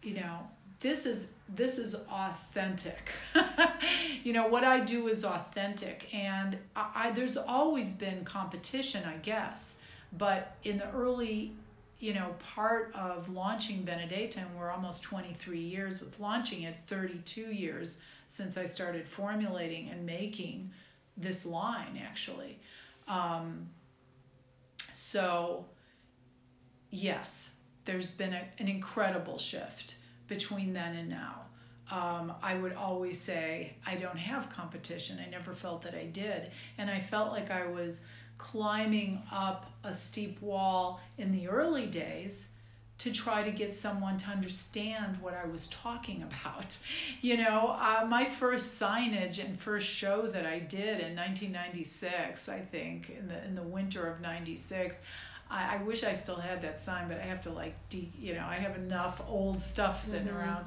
you know, this is this is authentic. [LAUGHS] you know, what I do is authentic and I, I there's always been competition, I guess. But in the early you know, part of launching Benedetta, and we're almost 23 years with launching it, 32 years since I started formulating and making this line, actually. Um, so, yes, there's been a, an incredible shift between then and now. Um, I would always say I don't have competition. I never felt that I did. And I felt like I was climbing up a steep wall in the early days to try to get someone to understand what I was talking about. [LAUGHS] You know, uh, my first signage and first show that I did in 1996, I think, in the in the winter of '96. I, I wish I still had that sign, but I have to like, de- you know, I have enough old stuff sitting mm-hmm. around.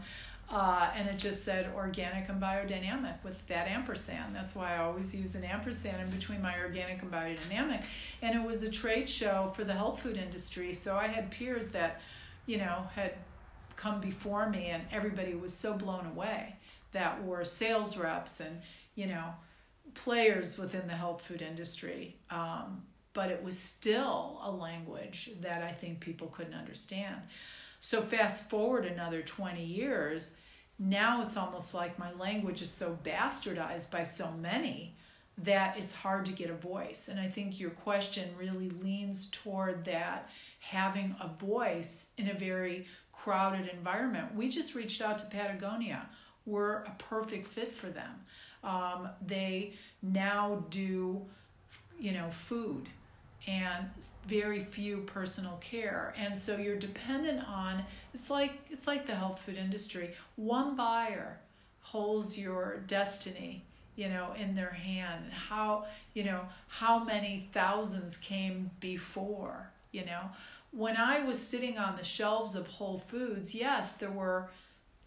Uh, and it just said organic and biodynamic with that ampersand. That's why I always use an ampersand in between my organic and biodynamic. And it was a trade show for the health food industry. So I had peers that, you know, had come before me, and everybody was so blown away that were sales reps and, you know, players within the health food industry. Um, but it was still a language that I think people couldn't understand. So, fast forward another 20 years, now it's almost like my language is so bastardized by so many that it's hard to get a voice. And I think your question really leans toward that having a voice in a very crowded environment. We just reached out to Patagonia. We're a perfect fit for them. Um, they now do, you know, food and very few personal care. And so you're dependent on it's like it's like the health food industry. One buyer holds your destiny you know in their hand. And how you know how many thousands came before you know? When i was sitting on the shelves of whole foods yes there were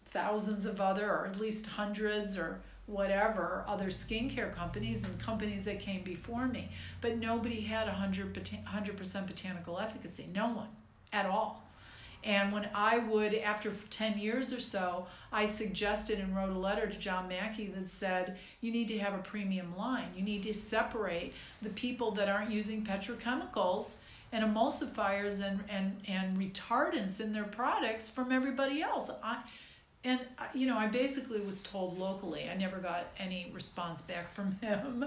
thousands of other or at least hundreds or whatever other skincare companies and companies that came before me. But nobody had 100 100% botanical efficacy. No one at all. And when i would after 10 years or so i suggested and wrote a letter to john mackey that said you need to have a premium line. You need to separate the people that aren't using petrochemicals and emulsifiers and, and, and retardants in their products from everybody else. I, and uh, you know i basically was told locally i never got any response back from [LAUGHS] him.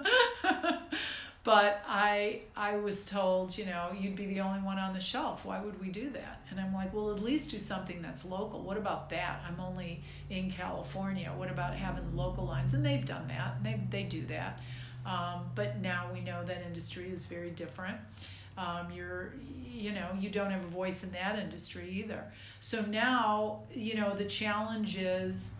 But i i was told you know you'd be the only one on the shelf. Why would we do that? And i'm like well at least do something that's local. What about that? I'm only in california. What about having local lines? And they've done that. They, they do that. Um, but now we know that industry is very different um, you're you know you don't have a voice in that industry either. So now you know the challenge is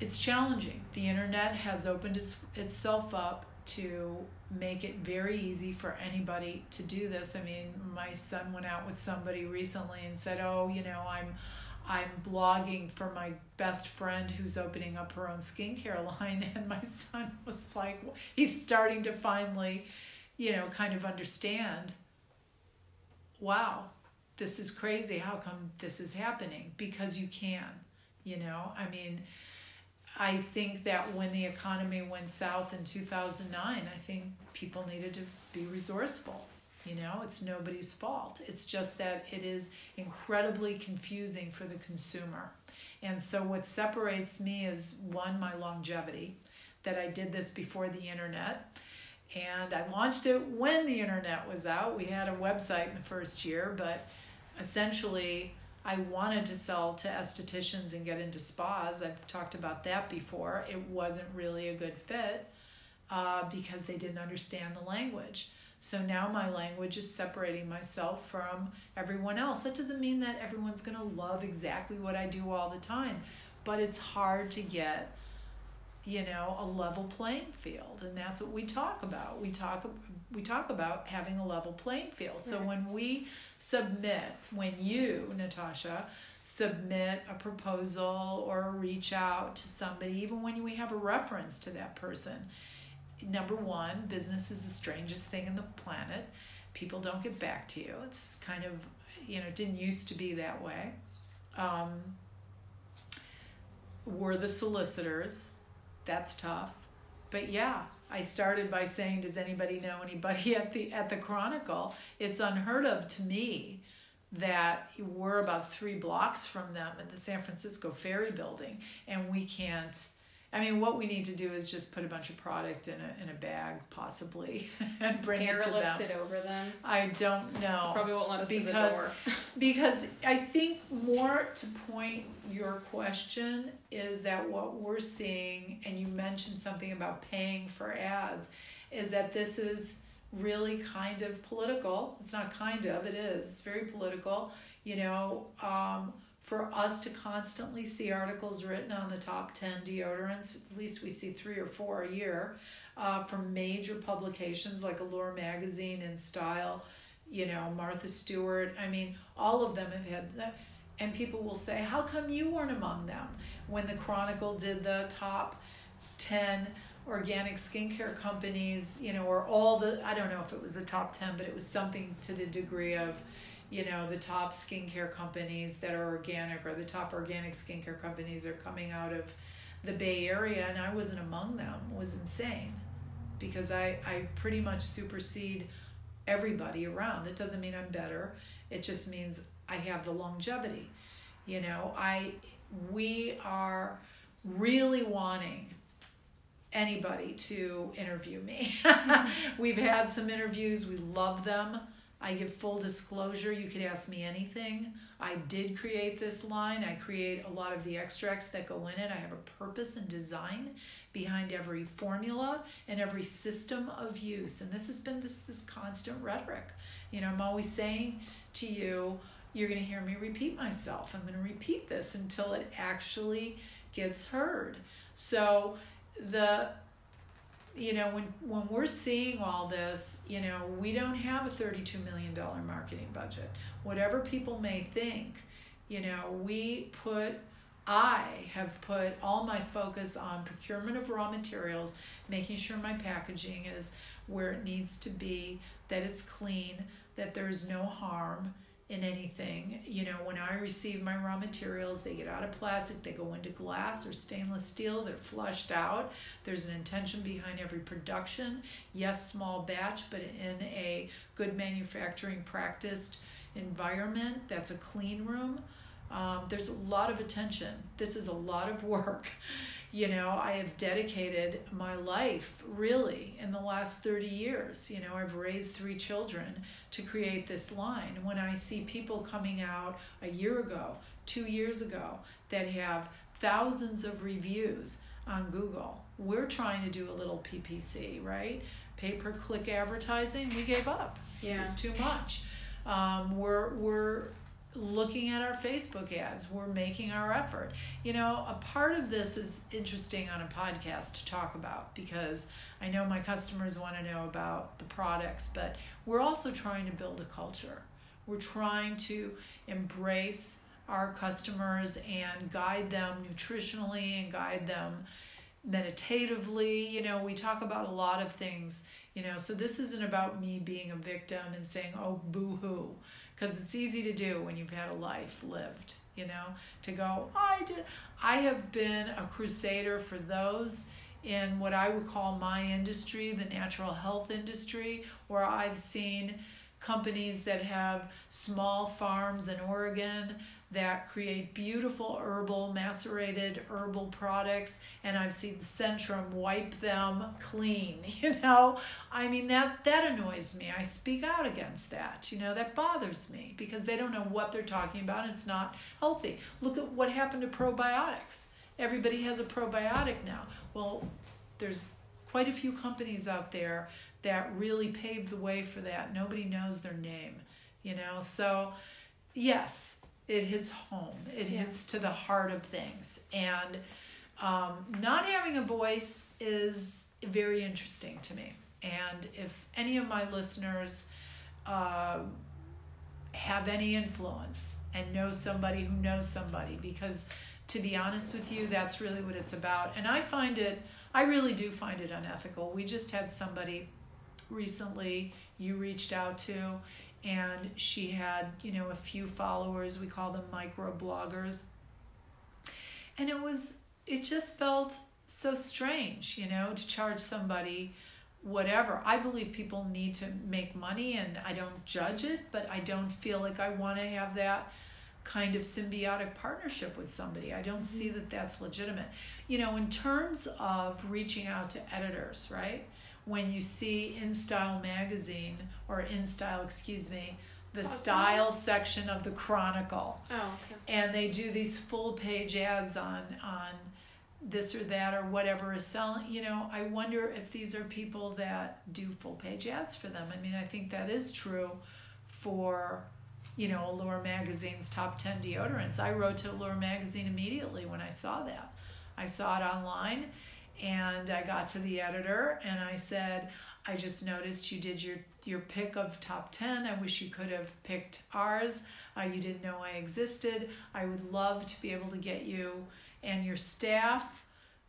it's challenging. The internet has opened its, itself up to make it very easy for anybody to do this. I mean my son went out with somebody recently and said oh you know i'm i'm blogging for my best friend who's opening up her own skincare [LAUGHS] line. And my son was like he's starting to finally you know, kind of understand wow, this is crazy. How come this is happening? Because you can, you know? I mean, I think that when the economy went south in 2009, I think people needed to be resourceful. You know, it's nobody's fault. It's just that it is incredibly confusing for the consumer. And so, what separates me is one, my longevity, that I did this before the internet and I launched it when the internet was out. We had a website in the first year, but essentially, I wanted to sell to estheticians and get into spas. I've talked about that before. It wasn't really a good fit uh, because they didn't understand the language. So now my language is separating myself from everyone else. That doesn't mean that everyone's going to love exactly what I do all the time, but it's hard to get you know a level playing field. And that's what we talk about. We talk we talk about having a level playing field. So right. when we submit when you natasha submit a proposal or reach out to somebody even when we have a reference to that person number one business is the strangest thing in the planet. People don't get back to you. It's kind of you know it didn't used to be that way. Um, we're the solicitors that's tough. But yeah, I started by saying, does anybody know anybody [LAUGHS] at the at the Chronicle? It's unheard of to me that we're about three blocks from them in the San Francisco Ferry Building, and we can't I mean, what we need to do is just put a bunch of product in a in a bag, possibly, [LAUGHS] and bring Airlift it to them. it over them. I don't know. Probably won't let us because, through the door. [LAUGHS] because I think more to point your question is that what we're seeing, and you mentioned something about paying for ads, is that this is really kind of political. It's not kind of. It is. It's very political. You know. Um, for us to constantly see articles written on the top 10 deodorants, at least we see three or four a year uh, from major publications like Allure Magazine and Style, you know, Martha Stewart. I mean, all of them have had that. and people will say, How come you weren't among them? When the Chronicle did the top 10 organic skincare companies, you know, or all the, I don't know if it was the top 10, but it was something to the degree of, you know, the top skincare companies that are organic or the top organic skincare companies are coming out of the Bay Area, and I wasn't among them was insane because I, I pretty much supersede everybody around. That doesn't mean I'm better. It just means I have the longevity. You know, I we are really wanting anybody to interview me. [LAUGHS] We've had some interviews, we love them. I give full disclosure, you could ask me anything. I did create this line. I create a lot of the extracts that go in it. I have a purpose and design behind every formula and every system of use. And this has been this this constant rhetoric. You know, I'm always saying to you, you're going to hear me repeat myself. I'm going to repeat this until it actually gets heard. So the you know when when we're seeing all this you know we don't have a 32 million dollar marketing budget. Whatever people may think you know we put i have put all my focus on procurement of raw materials making sure my packaging is where it needs to be that it's clean that there's no harm in anything. You know, when I receive my raw materials, they get out of plastic, they go into glass or stainless steel, they're flushed out. There's an intention behind every production. Yes, small batch, but in a good manufacturing practiced environment that's a clean room. Um, there's a lot of attention. This is a lot of work. You know i have dedicated my life really in the last 30 years. You know i've raised three children to create this line. When i see people coming out a year ago two years ago that have thousands of reviews on google we're trying to do a little ppc right pay per click advertising we gave up. Yeah. it was too much. Um, we're we're looking at our Facebook ads. We're making our effort. You know, a part of this is interesting on a podcast to talk about because I know my customers want to know about the products, but we're also trying to build a culture. We're trying to embrace our customers and guide them nutritionally and guide them meditatively. You know, we talk about a lot of things, you know, so this isn't about me being a victim and saying, oh, boo hoo because it's easy to do when you've had a life lived you know? To go i did i have been a crusader for those in what i would call my industry the natural health industry where i've seen companies that have small farms in oregon that create beautiful herbal macerated herbal products and i've seen centrum wipe them clean [LAUGHS] you know? I mean that that annoys me. I speak out against that you know? That bothers me because they don't know what they're talking about and it's not healthy. Look at what happened to probiotics. Everybody has a probiotic now. Well there's quite a few companies out there that really paved the way for that. Nobody knows their name you know? So yes it hits home. It yeah. hits to the heart of things. And um, not having a voice is very interesting to me. And if any of my listeners uh, have any influence and know somebody who knows somebody, because to be honest with you, that's really what it's about. And I find it, I really do find it unethical. We just had somebody recently you reached out to and she had you know a few followers. We call them micro bloggers and it was it just felt so strange you know to charge somebody whatever. I believe people need to make money and i don't judge it but i don't feel like i want to have that kind of symbiotic partnership with somebody. I don't mm-hmm. see that that's legitimate. You know in terms of reaching out to editors right when you see InStyle magazine or InStyle, excuse me, the oh, okay. style section of the Chronicle. Oh, okay. And they do these full page ads on on this or that or whatever is selling. You know, I wonder if these are people that do full page ads for them. I mean, I think that is true for you know Allure magazine's top 10 deodorants. I wrote to Allure magazine immediately when I saw that. I saw it online and I got to the editor and I said, I just noticed you did your your pick of top 10. I wish you could have picked ours. Uh, you didn't know I existed. I would love to be able to get you and your staff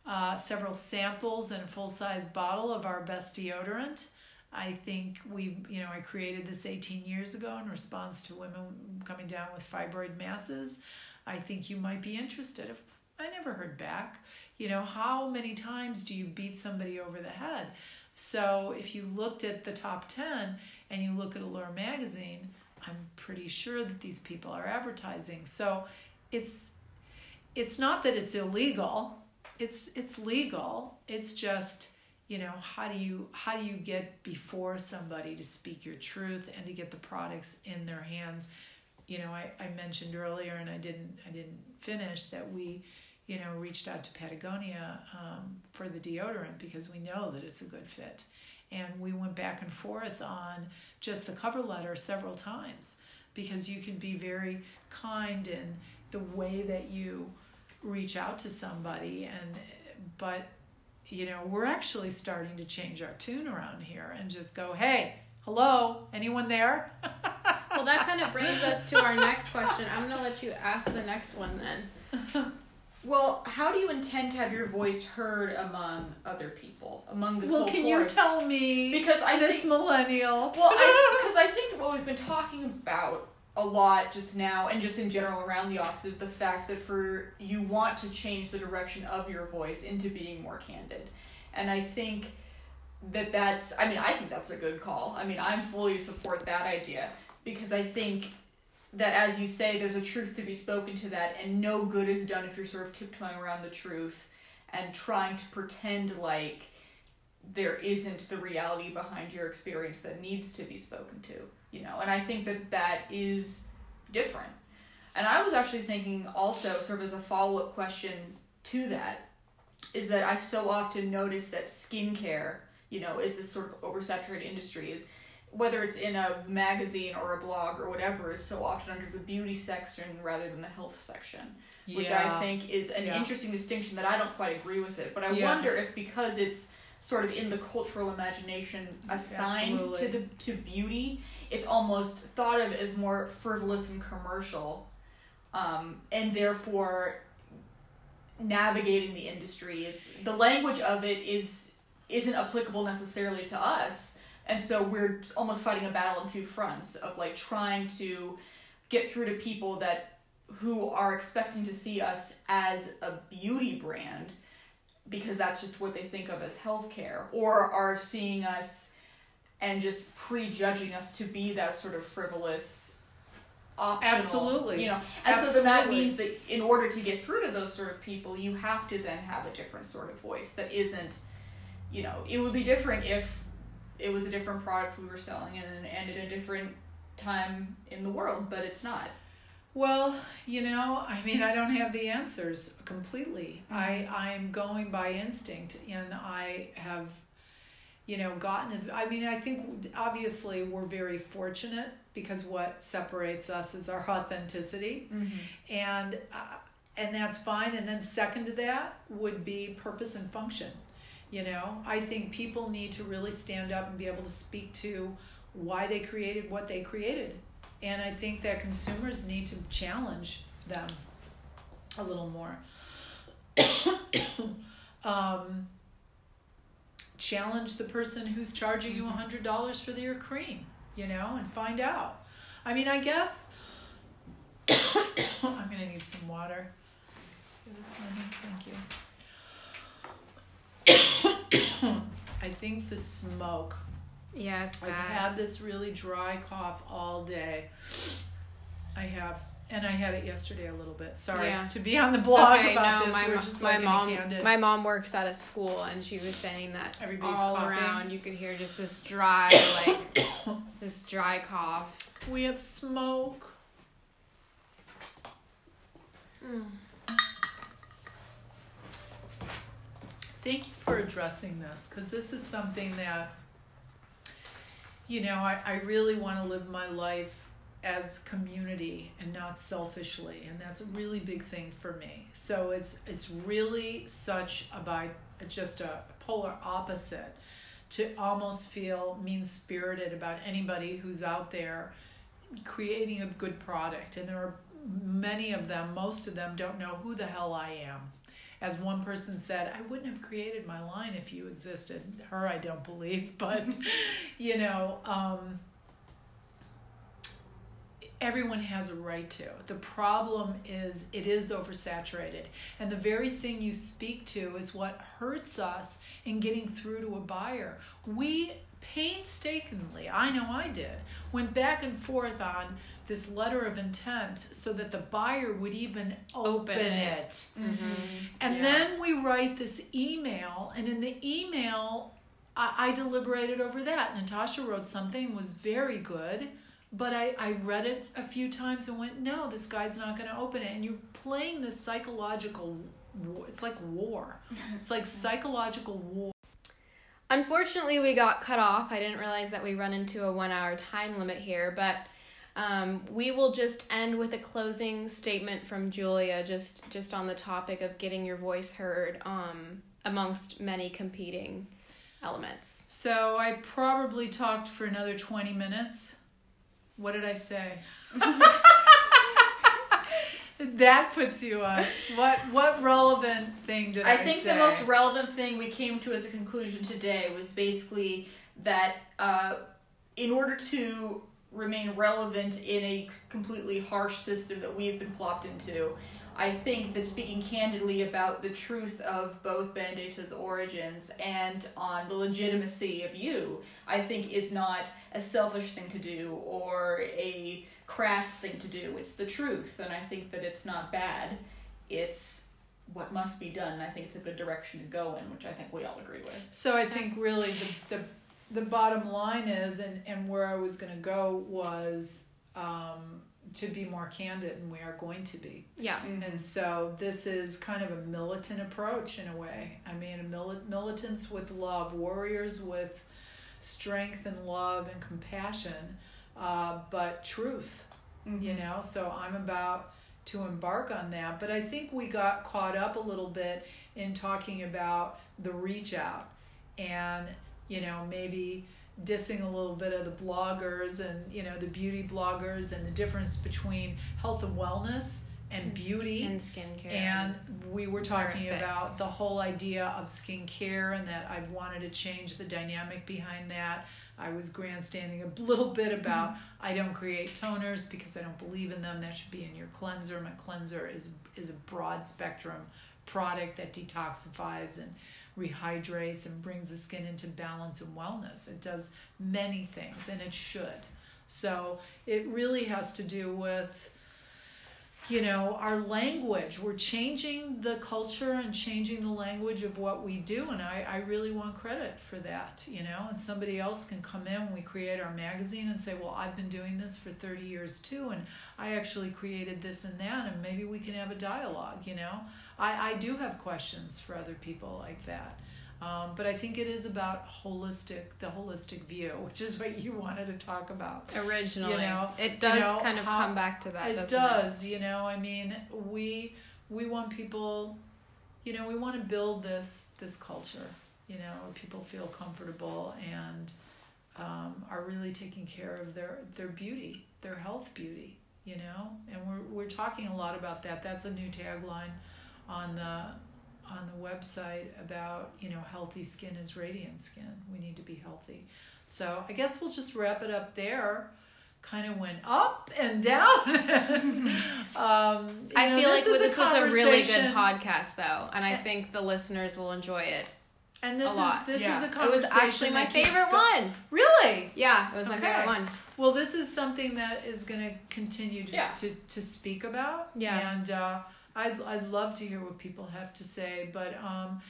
uh, several samples and a full size bottle of our best deodorant. I think we, you know, I created this 18 years ago in response to women coming down with fibroid masses. I think you might be interested. If I never heard back, you know, how many times do you beat somebody over the head? So if you looked at the top 10 and you look at Allure magazine, I'm pretty sure that these people are advertising. So it's it's not that it's illegal. It's it's legal. It's just you know how do you how do you get before somebody to speak your truth and to get the products in their hands you know i, I mentioned earlier and i didn't i didn't finish that we you know reached out to patagonia um, for the deodorant because we know that it's a good fit and we went back and forth on just the cover letter several times because you can be very kind in the way that you reach out to somebody and but you know, we're actually starting to change our tune around here and just go, hey, hello, anyone there? well, that kind of brings us to our next question. I'm going to let you ask the next one then. [LAUGHS] Well, how do you intend to have your voice heard among other people, among this well, can chorus? you tell me? Because I this think, millennial. well, because I, [LAUGHS] I think what we've been talking about a lot just now and just in general around the office is the fact that for you want to change the direction of your voice into being more candid and i think that that's i mean i think that's a good call i mean i fully support that idea because i think that as you say there's a truth to be spoken to that and no good is done if you're sort of tiptoeing around the truth and trying to pretend like there isn't the reality behind your experience that needs to be spoken to you know? And i think that that is different. And i was actually thinking also sort of as a follow-up question to that is that i so often notice that skincare you know is this sort of oversaturated industry is whether it's in a magazine or a blog or whatever is so often under the beauty section rather than the health section which Yeah. i think is an Yeah. interesting distinction that i don't quite agree with it but i Yeah. wonder if because it's sort of in the cultural imagination assigned Absolutely. to the to beauty it's almost thought of as more frivolous and commercial um, and therefore navigating the industry is the language of it is isn't applicable necessarily to us and so we're almost fighting a battle on two fronts of like trying to get through to people that who are expecting to see us as a beauty brand because that's just what they think of as healthcare or are seeing us and just prejudging us to be that sort of frivolous optional Absolutely. you know and so then that means that in order to get through to those sort of people you have to then have a different sort of voice that isn't you know it would be different if it was a different product we were selling and, and at a different time in the world but it's not Well, you know, I mean, I don't have the answers completely. I I'm going by instinct, and I have, you know, gotten. I mean, I think obviously we're very fortunate because what separates us is our authenticity, and uh, and that's fine. And then second to that would be purpose and function. You know, I think people need to really stand up and be able to speak to why they created what they created. And I think that consumers need to challenge them a little more. [COUGHS] um, challenge the person who's charging you a hundred dollars for their cream, you know, and find out. I mean, I guess [COUGHS] I'm gonna need some water. Thank you. [COUGHS] I think the smoke Yeah, it's bad. I've had this really dry cough all day. I have, and I had it yesterday a little bit. Sorry Yeah. to be on the blog okay, about no, this. my, We're just my like mom, in a candid. my mom works at a school, and she was saying that Everybody's all coughing. around you could hear just this dry, [COUGHS] like this dry cough. we have smoke. Hmm. Thank you for addressing this because this is something that, you know, I, I really want to live my life as community and not selfishly and that's a really big thing for me so it's it's really such a by just a polar opposite to almost feel mean spirited about anybody who's out there creating a good product. And there are many of them, most of them don't know who the hell I am. As one person said, I wouldn't have created my line if you existed. Her, I don't believe, [LAUGHS] but [LAUGHS] you know, um, everyone has a right to. The problem is it is oversaturated. And the very thing you speak to is what hurts us in getting through to a buyer. We painstakingly, I know I did, went back and forth on this letter of intent so that the buyer would even open, Open it. it. Mm-hmm. And Yeah. then we write this email, and in the email, I, I deliberated over that. Natasha wrote something was very good, but I, I read it a few times and went, no, this guy's not going to open it. And you're playing this psychological, war. it's like war. [LAUGHS] It's like psychological war. Unfortunately, we got cut off. I didn't realize that we run into a one hour time limit here, but um, we will just end with a closing statement from Julia, just just on the topic of getting your voice heard um, amongst many competing elements. So I probably talked for another 20 minutes. What did I say? [LAUGHS] that puts you on. What what relevant thing did I, say? I think say? the most relevant thing we came to as a conclusion today was basically that uh, in order to remain relevant in a completely harsh system that we've been plopped into, I think that speaking candidly about the truth of both Benedetta's origins and on the legitimacy of you, I think is not a selfish thing to do or a crass thing to do. It's the truth, and I think that it's not bad. It's what must be done. And I think it's a good direction to go in, which I think we all agree with. So I think really the the, the bottom line is, and, and where I was going to go was um, to be more candid, and we are going to be. Yeah. And so this is kind of a militant approach in a way. I mean, a mili- militants with love, warriors with strength and love and compassion, uh, but truth Mm-hmm. you know so i'm about to embark on that but i think we got caught up a little bit in talking about the reach out and you know maybe dissing a little bit of the bloggers and you know the beauty bloggers and the difference between health and wellness and, And beauty And skincare. and we were talking about the whole idea of skincare and that I wanted to change the dynamic behind that. I was grandstanding a [LAUGHS] little bit about [LAUGHS] I don't create toners because I don't believe in them. That should be in your cleanser. My cleanser is is a broad spectrum product that detoxifies and rehydrates and brings the skin into balance and wellness. It does many things and it should. So it really has to do with you know our language. We're changing the culture and changing the language of what we do and I, I really want credit for that you know? And somebody else can come in when we create our magazine and say well i've been doing this for 30 years too and i actually created this and that and maybe we can have a dialogue you know? I, I do have questions for other people like that um, but i think it is about holistic the holistic view [LAUGHS] which is what you wanted to talk about. Originally, you know, it does know, kind of how- come back to that. it? does you know i mean we we want people you know we want to build this this culture you know where people feel comfortable and um, are really taking care of their their beauty their health beauty you know? And we're we're talking a lot about that. That's a new tagline on the on the website about you know healthy skin is radiant skin we need to be healthy so i guess we'll just wrap it up there kind of went up and down [LAUGHS] um, I know, feel like is this was a really good podcast, though, and I think the listeners will enjoy it. and this is this Yeah. is a conversation. It was actually my favorite one. really Yeah, it was my Okay. favorite one. Well, this is something that is going to continue to, Yeah. to, to speak about. Yeah. And uh, I'd, I'd love to hear what people have to say. But, um,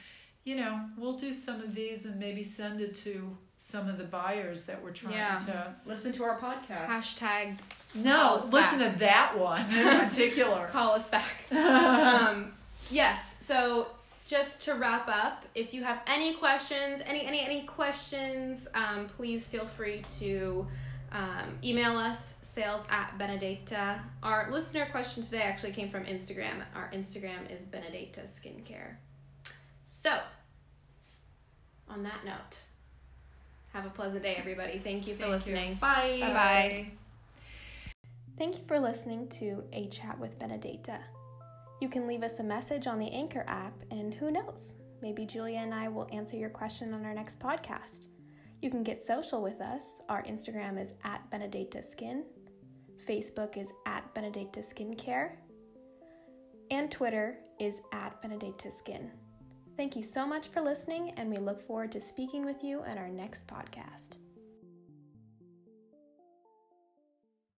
you know, we'll do some of these and maybe send it to some of the buyers that we're trying Yeah. to. Listen to our podcast. Hashtag No, listen back. to that one in [LAUGHS] particular. call us back. [LAUGHS] um, yes. So just to wrap up, if you have any questions, any any any questions, um, please feel free to um, email us sales at benedetta our listener question today actually came from instagram our instagram is benedetta skincare so on that note Have a pleasant day, everybody. Thank you for Thank you. listening. Bye. Bye bye. Thank you for listening to A Chat with Benedetta. You can leave us a message on the Anchor app, and who knows, maybe Julia and I will answer your question on our next podcast. You can get social with us. Our Instagram is at Benedetta Skin, Facebook is at Benedetta Skincare, and Twitter is at Benedetta Skin. Thank you so much for listening, and we look forward to speaking with you in our next podcast.